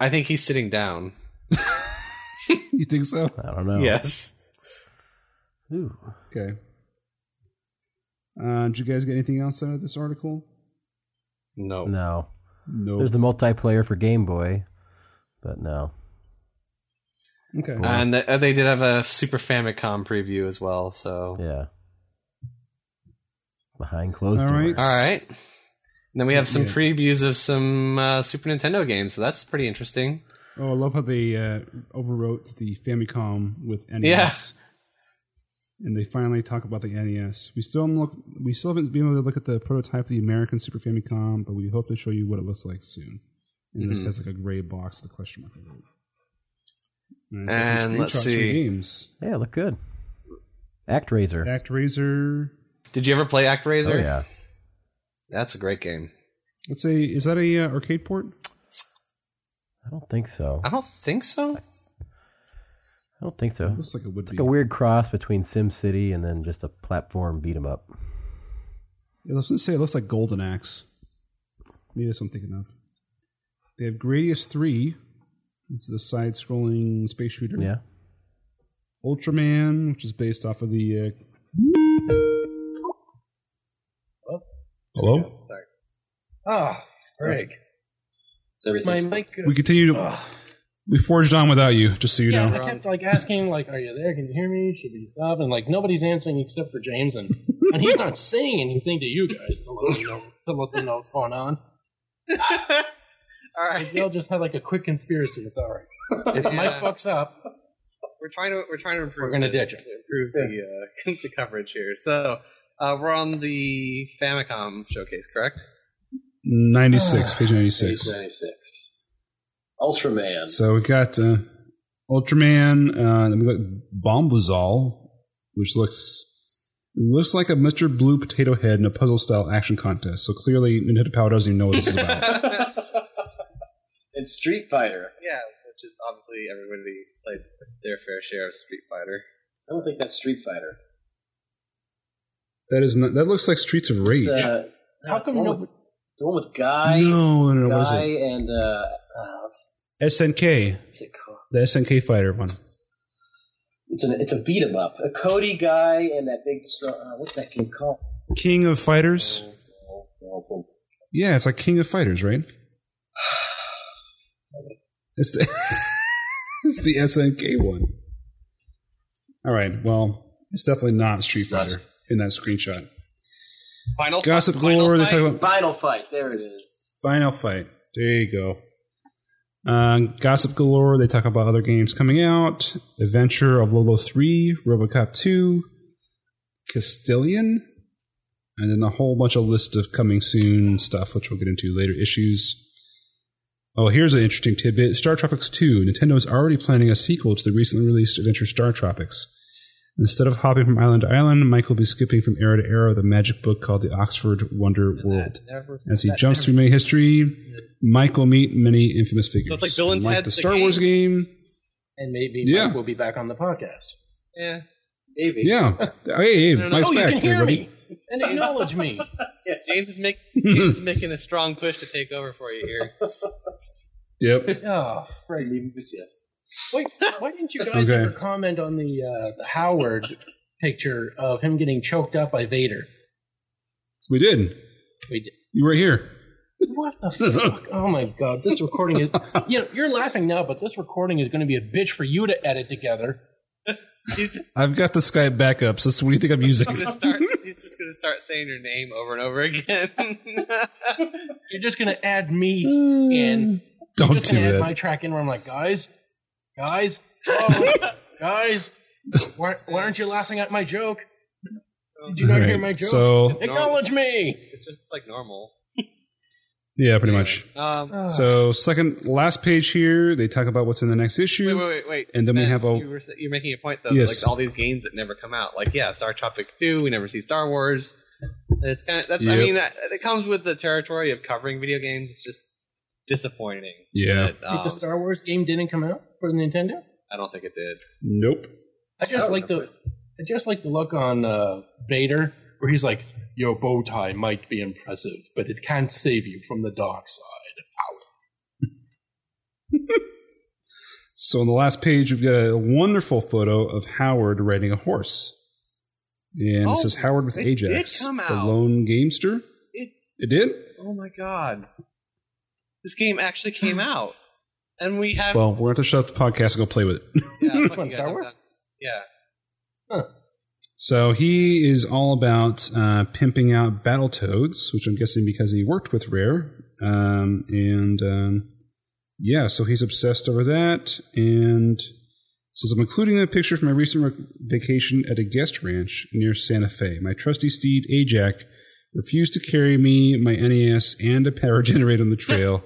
I think he's sitting down. You think so? I don't know. Yes. Ooh. Okay. Uh, did you guys get anything else out of this article? No. No. No. There's the multiplayer for Game Boy, but no. okay. And th- uh, they did have a Super Famicom preview as well. So Yeah. Behind closed All right. doors. all right. And then we have some Yeah. previews of some uh, Super Nintendo games. So that's pretty interesting. oh, I love how they uh, overwrote the Famicom with NES. Yeah. And they finally talk about the NES. We still haven't look. We still haven't been able to look at the prototype of the American Super Famicom, but we hope to show you what it looks like soon. And this Mhm. has like a gray box with a question mark over it. And, it's got some And let's see. games. Yeah, look good. ActRaiser. ActRaiser. Did you ever play ActRaiser? Oh yeah. That's a great game. Let's say, is that a uh, arcade port? I don't think so. I don't think so. I don't think so. Looks like it would It's be. like a weird cross between SimCity and then just a platform beat 'em up. Yeah, let's just say it looks like Golden Axe. Maybe that's what I'm thinking of. They have Gradius 3. It's the side scrolling space shooter. Yeah. Ultraman, which is based off of the. Uh... Hello? Sorry. Oh, Greg. My mic. We continue to. Ugh. We forged on without you, just so you yeah, know. I kept like asking, like, "Are you there? Can you hear me? Should we stop?" And like nobody's answering except for James, and and he's not saying anything to you guys to let you know to let them know what's going on. all right. They'll just have like a quick conspiracy. It's all right. If Mike Yeah. fucks up, We're trying to we're trying to improve. We're gonna the- ditch him. Improve the uh, the coverage here. So uh, we're on the Famicom showcase, correct? 96, page 96. 96. Ultraman. So we got uh, Ultraman, uh, then we got Bombuzal, which looks looks like a Mr. Blue Potato Head in a puzzle style action contest. So clearly, Nintendo Power doesn't even know what this is about. and Street Fighter. Yeah, which is obviously everybody played their fair share of Street Fighter. I don't think that's Street Fighter. That is not, that looks like Streets of Rage. Uh, how come the one no? with, it's the one with Guy, no, no, no, what is Guy it? and uh, uh, what's, SNK, what's it called? the SNK fighter one. It's an it's a beat 'em up. A Cody guy and that big strong. Uh, what's that game called? King of Fighters. No, Yeah, it's like King of Fighters, right? It's the, it's the SNK one. All right, well, it's definitely not Street It's not. Fighter in that screenshot. Final Gossip final Galore, they talk about Final fight. There it is. Final Fight. There you go. Uh, Gossip Galore, they talk about other games coming out. Adventure of Lolo 3, Robocop 2, Castelian, and then a whole bunch of list of coming soon stuff, which we'll get into later issues. Oh, here's an interesting tidbit. Star Tropics 2. Nintendo is already planning a sequel to the recently released adventure Star Tropics. Instead of hopping from island to island, Mike will be skipping from era to era with a magic book called the Oxford Wonder World. As he jumps through many history, Mike will meet many infamous figures. So it's like Bill and Unlike Ted the the Star game? Wars game. And maybe Yeah. Mike will be back on the podcast. Yeah. Maybe. Yeah. Hey, hey. Mike's oh, you can hear everybody. me and acknowledge me. James is make James is making a strong push to take over for you here. Yep. Oh, Right. Maybe miss you. Wait, why didn't you guys Okay. ever comment on the uh, the Howard picture of him getting choked up by Vader? We did. We did. You were here. What the fuck? Oh my god, this recording is. You know, you're laughing now, but this recording is going to be a bitch for you to edit together. Just I've got the Skype backup. So what do you think I'm using? gonna start. He's just gonna start saying your name over and over again. You're just going to add me in. You're Don't just do going add that. my track in where I'm like, guys, guys, oh, guys, why, why aren't you laughing at my joke? Did you not hear my joke? so- Acknowledge me. it's just it's like normal. Yeah, pretty much. Um, So second last page here, they talk about what's in the next issue. wait, wait, wait, wait. And then we Ben, have a- You were, sa- you're making a point though. Yes. Like all these games that never come out. Like yeah, Star Tropic Two. We never see Star Wars. It's kind of that's. I Yep. mean, that- it comes with the territory of covering video games. It's just disappointing. Yeah. that, um, the Star Wars game didn't come out for the Nintendo. I don't think it did. Nope. I just like the, I just like the look on uh, Vader where he's like, "Your bow tie might be impressive, but it can't save you from the dark side." Out. So on the last page, we've got a wonderful photo of Howard riding a horse. And Oh, it says Howard with it did Ajax, come the lone gamester. It. It did? Oh my god. This game actually came out, and we have. Well, we're going to shut the podcast and go play with it. yeah, fuck Which you one, guys, Star Wars? done. Yeah. So he is all about uh, pimping out Battletoads, which I'm guessing because he worked with Rare. Um, and um, yeah, so he's obsessed over that. And says, I'm including a picture from my recent rec- vacation at a guest ranch near Santa Fe. My trusty steed, Ajax, refused to carry me, my NES, and a power generator on the trail.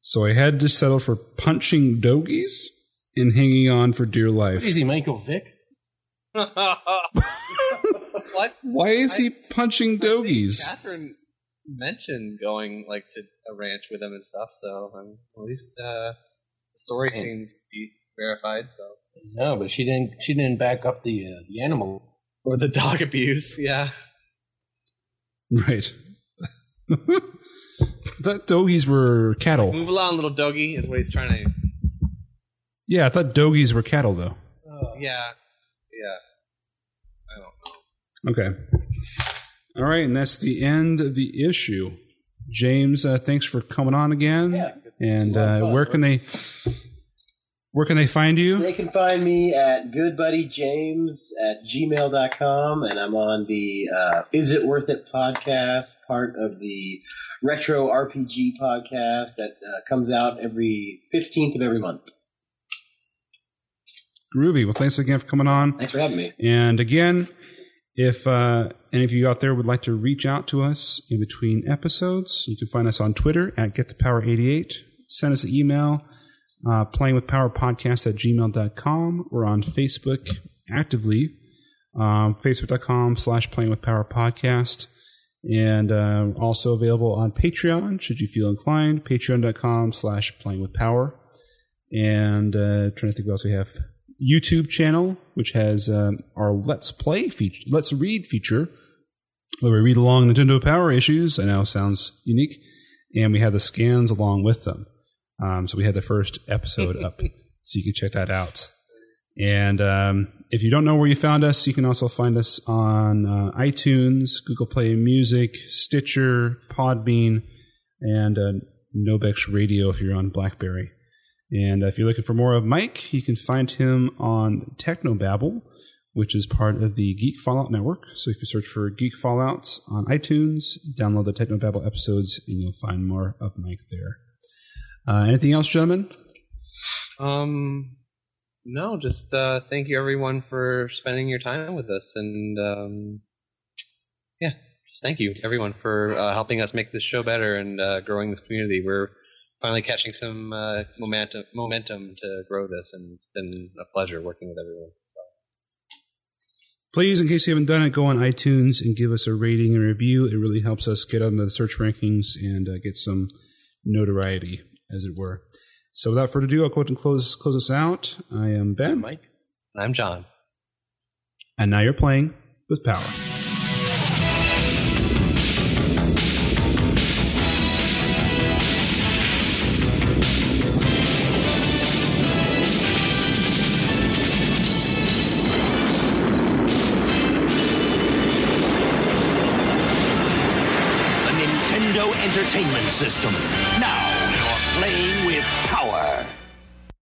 so I had to settle for punching dogies and hanging on for dear life. Is he Michael Vick? what? Why is he punching dogies? Catherine mentioned going like to a ranch with him and stuff, so um, at least uh, the story Man. seems to be verified. So No, but she didn't. She didn't back up the uh, the animal. or the dog abuse, yeah. Right. that doggies were cattle. Move along, little doggy, is what he's trying to. Yeah, I thought doggies were cattle, though. Yeah, yeah. I don't know. Okay. All right, and that's the end of the issue. James, uh, thanks for coming on again. Yeah. And uh, where can they where can they find you? They can find me at goodbuddyjames at gmail.com, and I'm on the uh, Is It Worth It podcast, part of the Retro RPG podcast that uh, comes out every 15th of every month. Groovy. Well, thanks again for coming on. Thanks for having me. And again, if uh, any of you out there would like to reach out to us in between episodes, you can find us on Twitter at GetThePower88. Send us an email, uh, playingwithpowerpodcast at gmail.com. We're on Facebook actively, um, facebook.com slash playing with power podcast. And uh, also available on Patreon, should you feel inclined, patreon.com slash playing with power. And uh, trying to think what else we have. YouTube channel, which has um, our Let's Play feature, Let's Read feature, where we read along Nintendo Power issues. I know sounds unique, and we have the scans along with them. Um, so we had the first episode up, so you can check that out. And um, if you don't know where you found us, you can also find us on uh, iTunes, Google Play Music, Stitcher, Podbean, and uh, Nobex Radio if you're on BlackBerry. And if you're looking for more of Mike, you can find him on Technobabble, which is part of the Geek Fallout Network. So if you search for Geek Fallout on iTunes, download the Technobabble episodes, and you'll find more of Mike there. Uh, anything else, gentlemen? Um, no, just uh, thank you everyone for spending your time with us, and um, yeah, just thank you everyone for uh, helping us make this show better and uh, growing this community. We're finally catching some uh, momentum momentum to grow this, and it's been a pleasure working with everyone. So. Please, in case you haven't done it, go on iTunes and give us a rating and review. It really helps us get on the search rankings and uh, get some notoriety, as it were. So without further ado, I'll go ahead and close close us out. I am Ben. I'm Mike. And I'm John. And now you're playing with power. Entertainment System. Now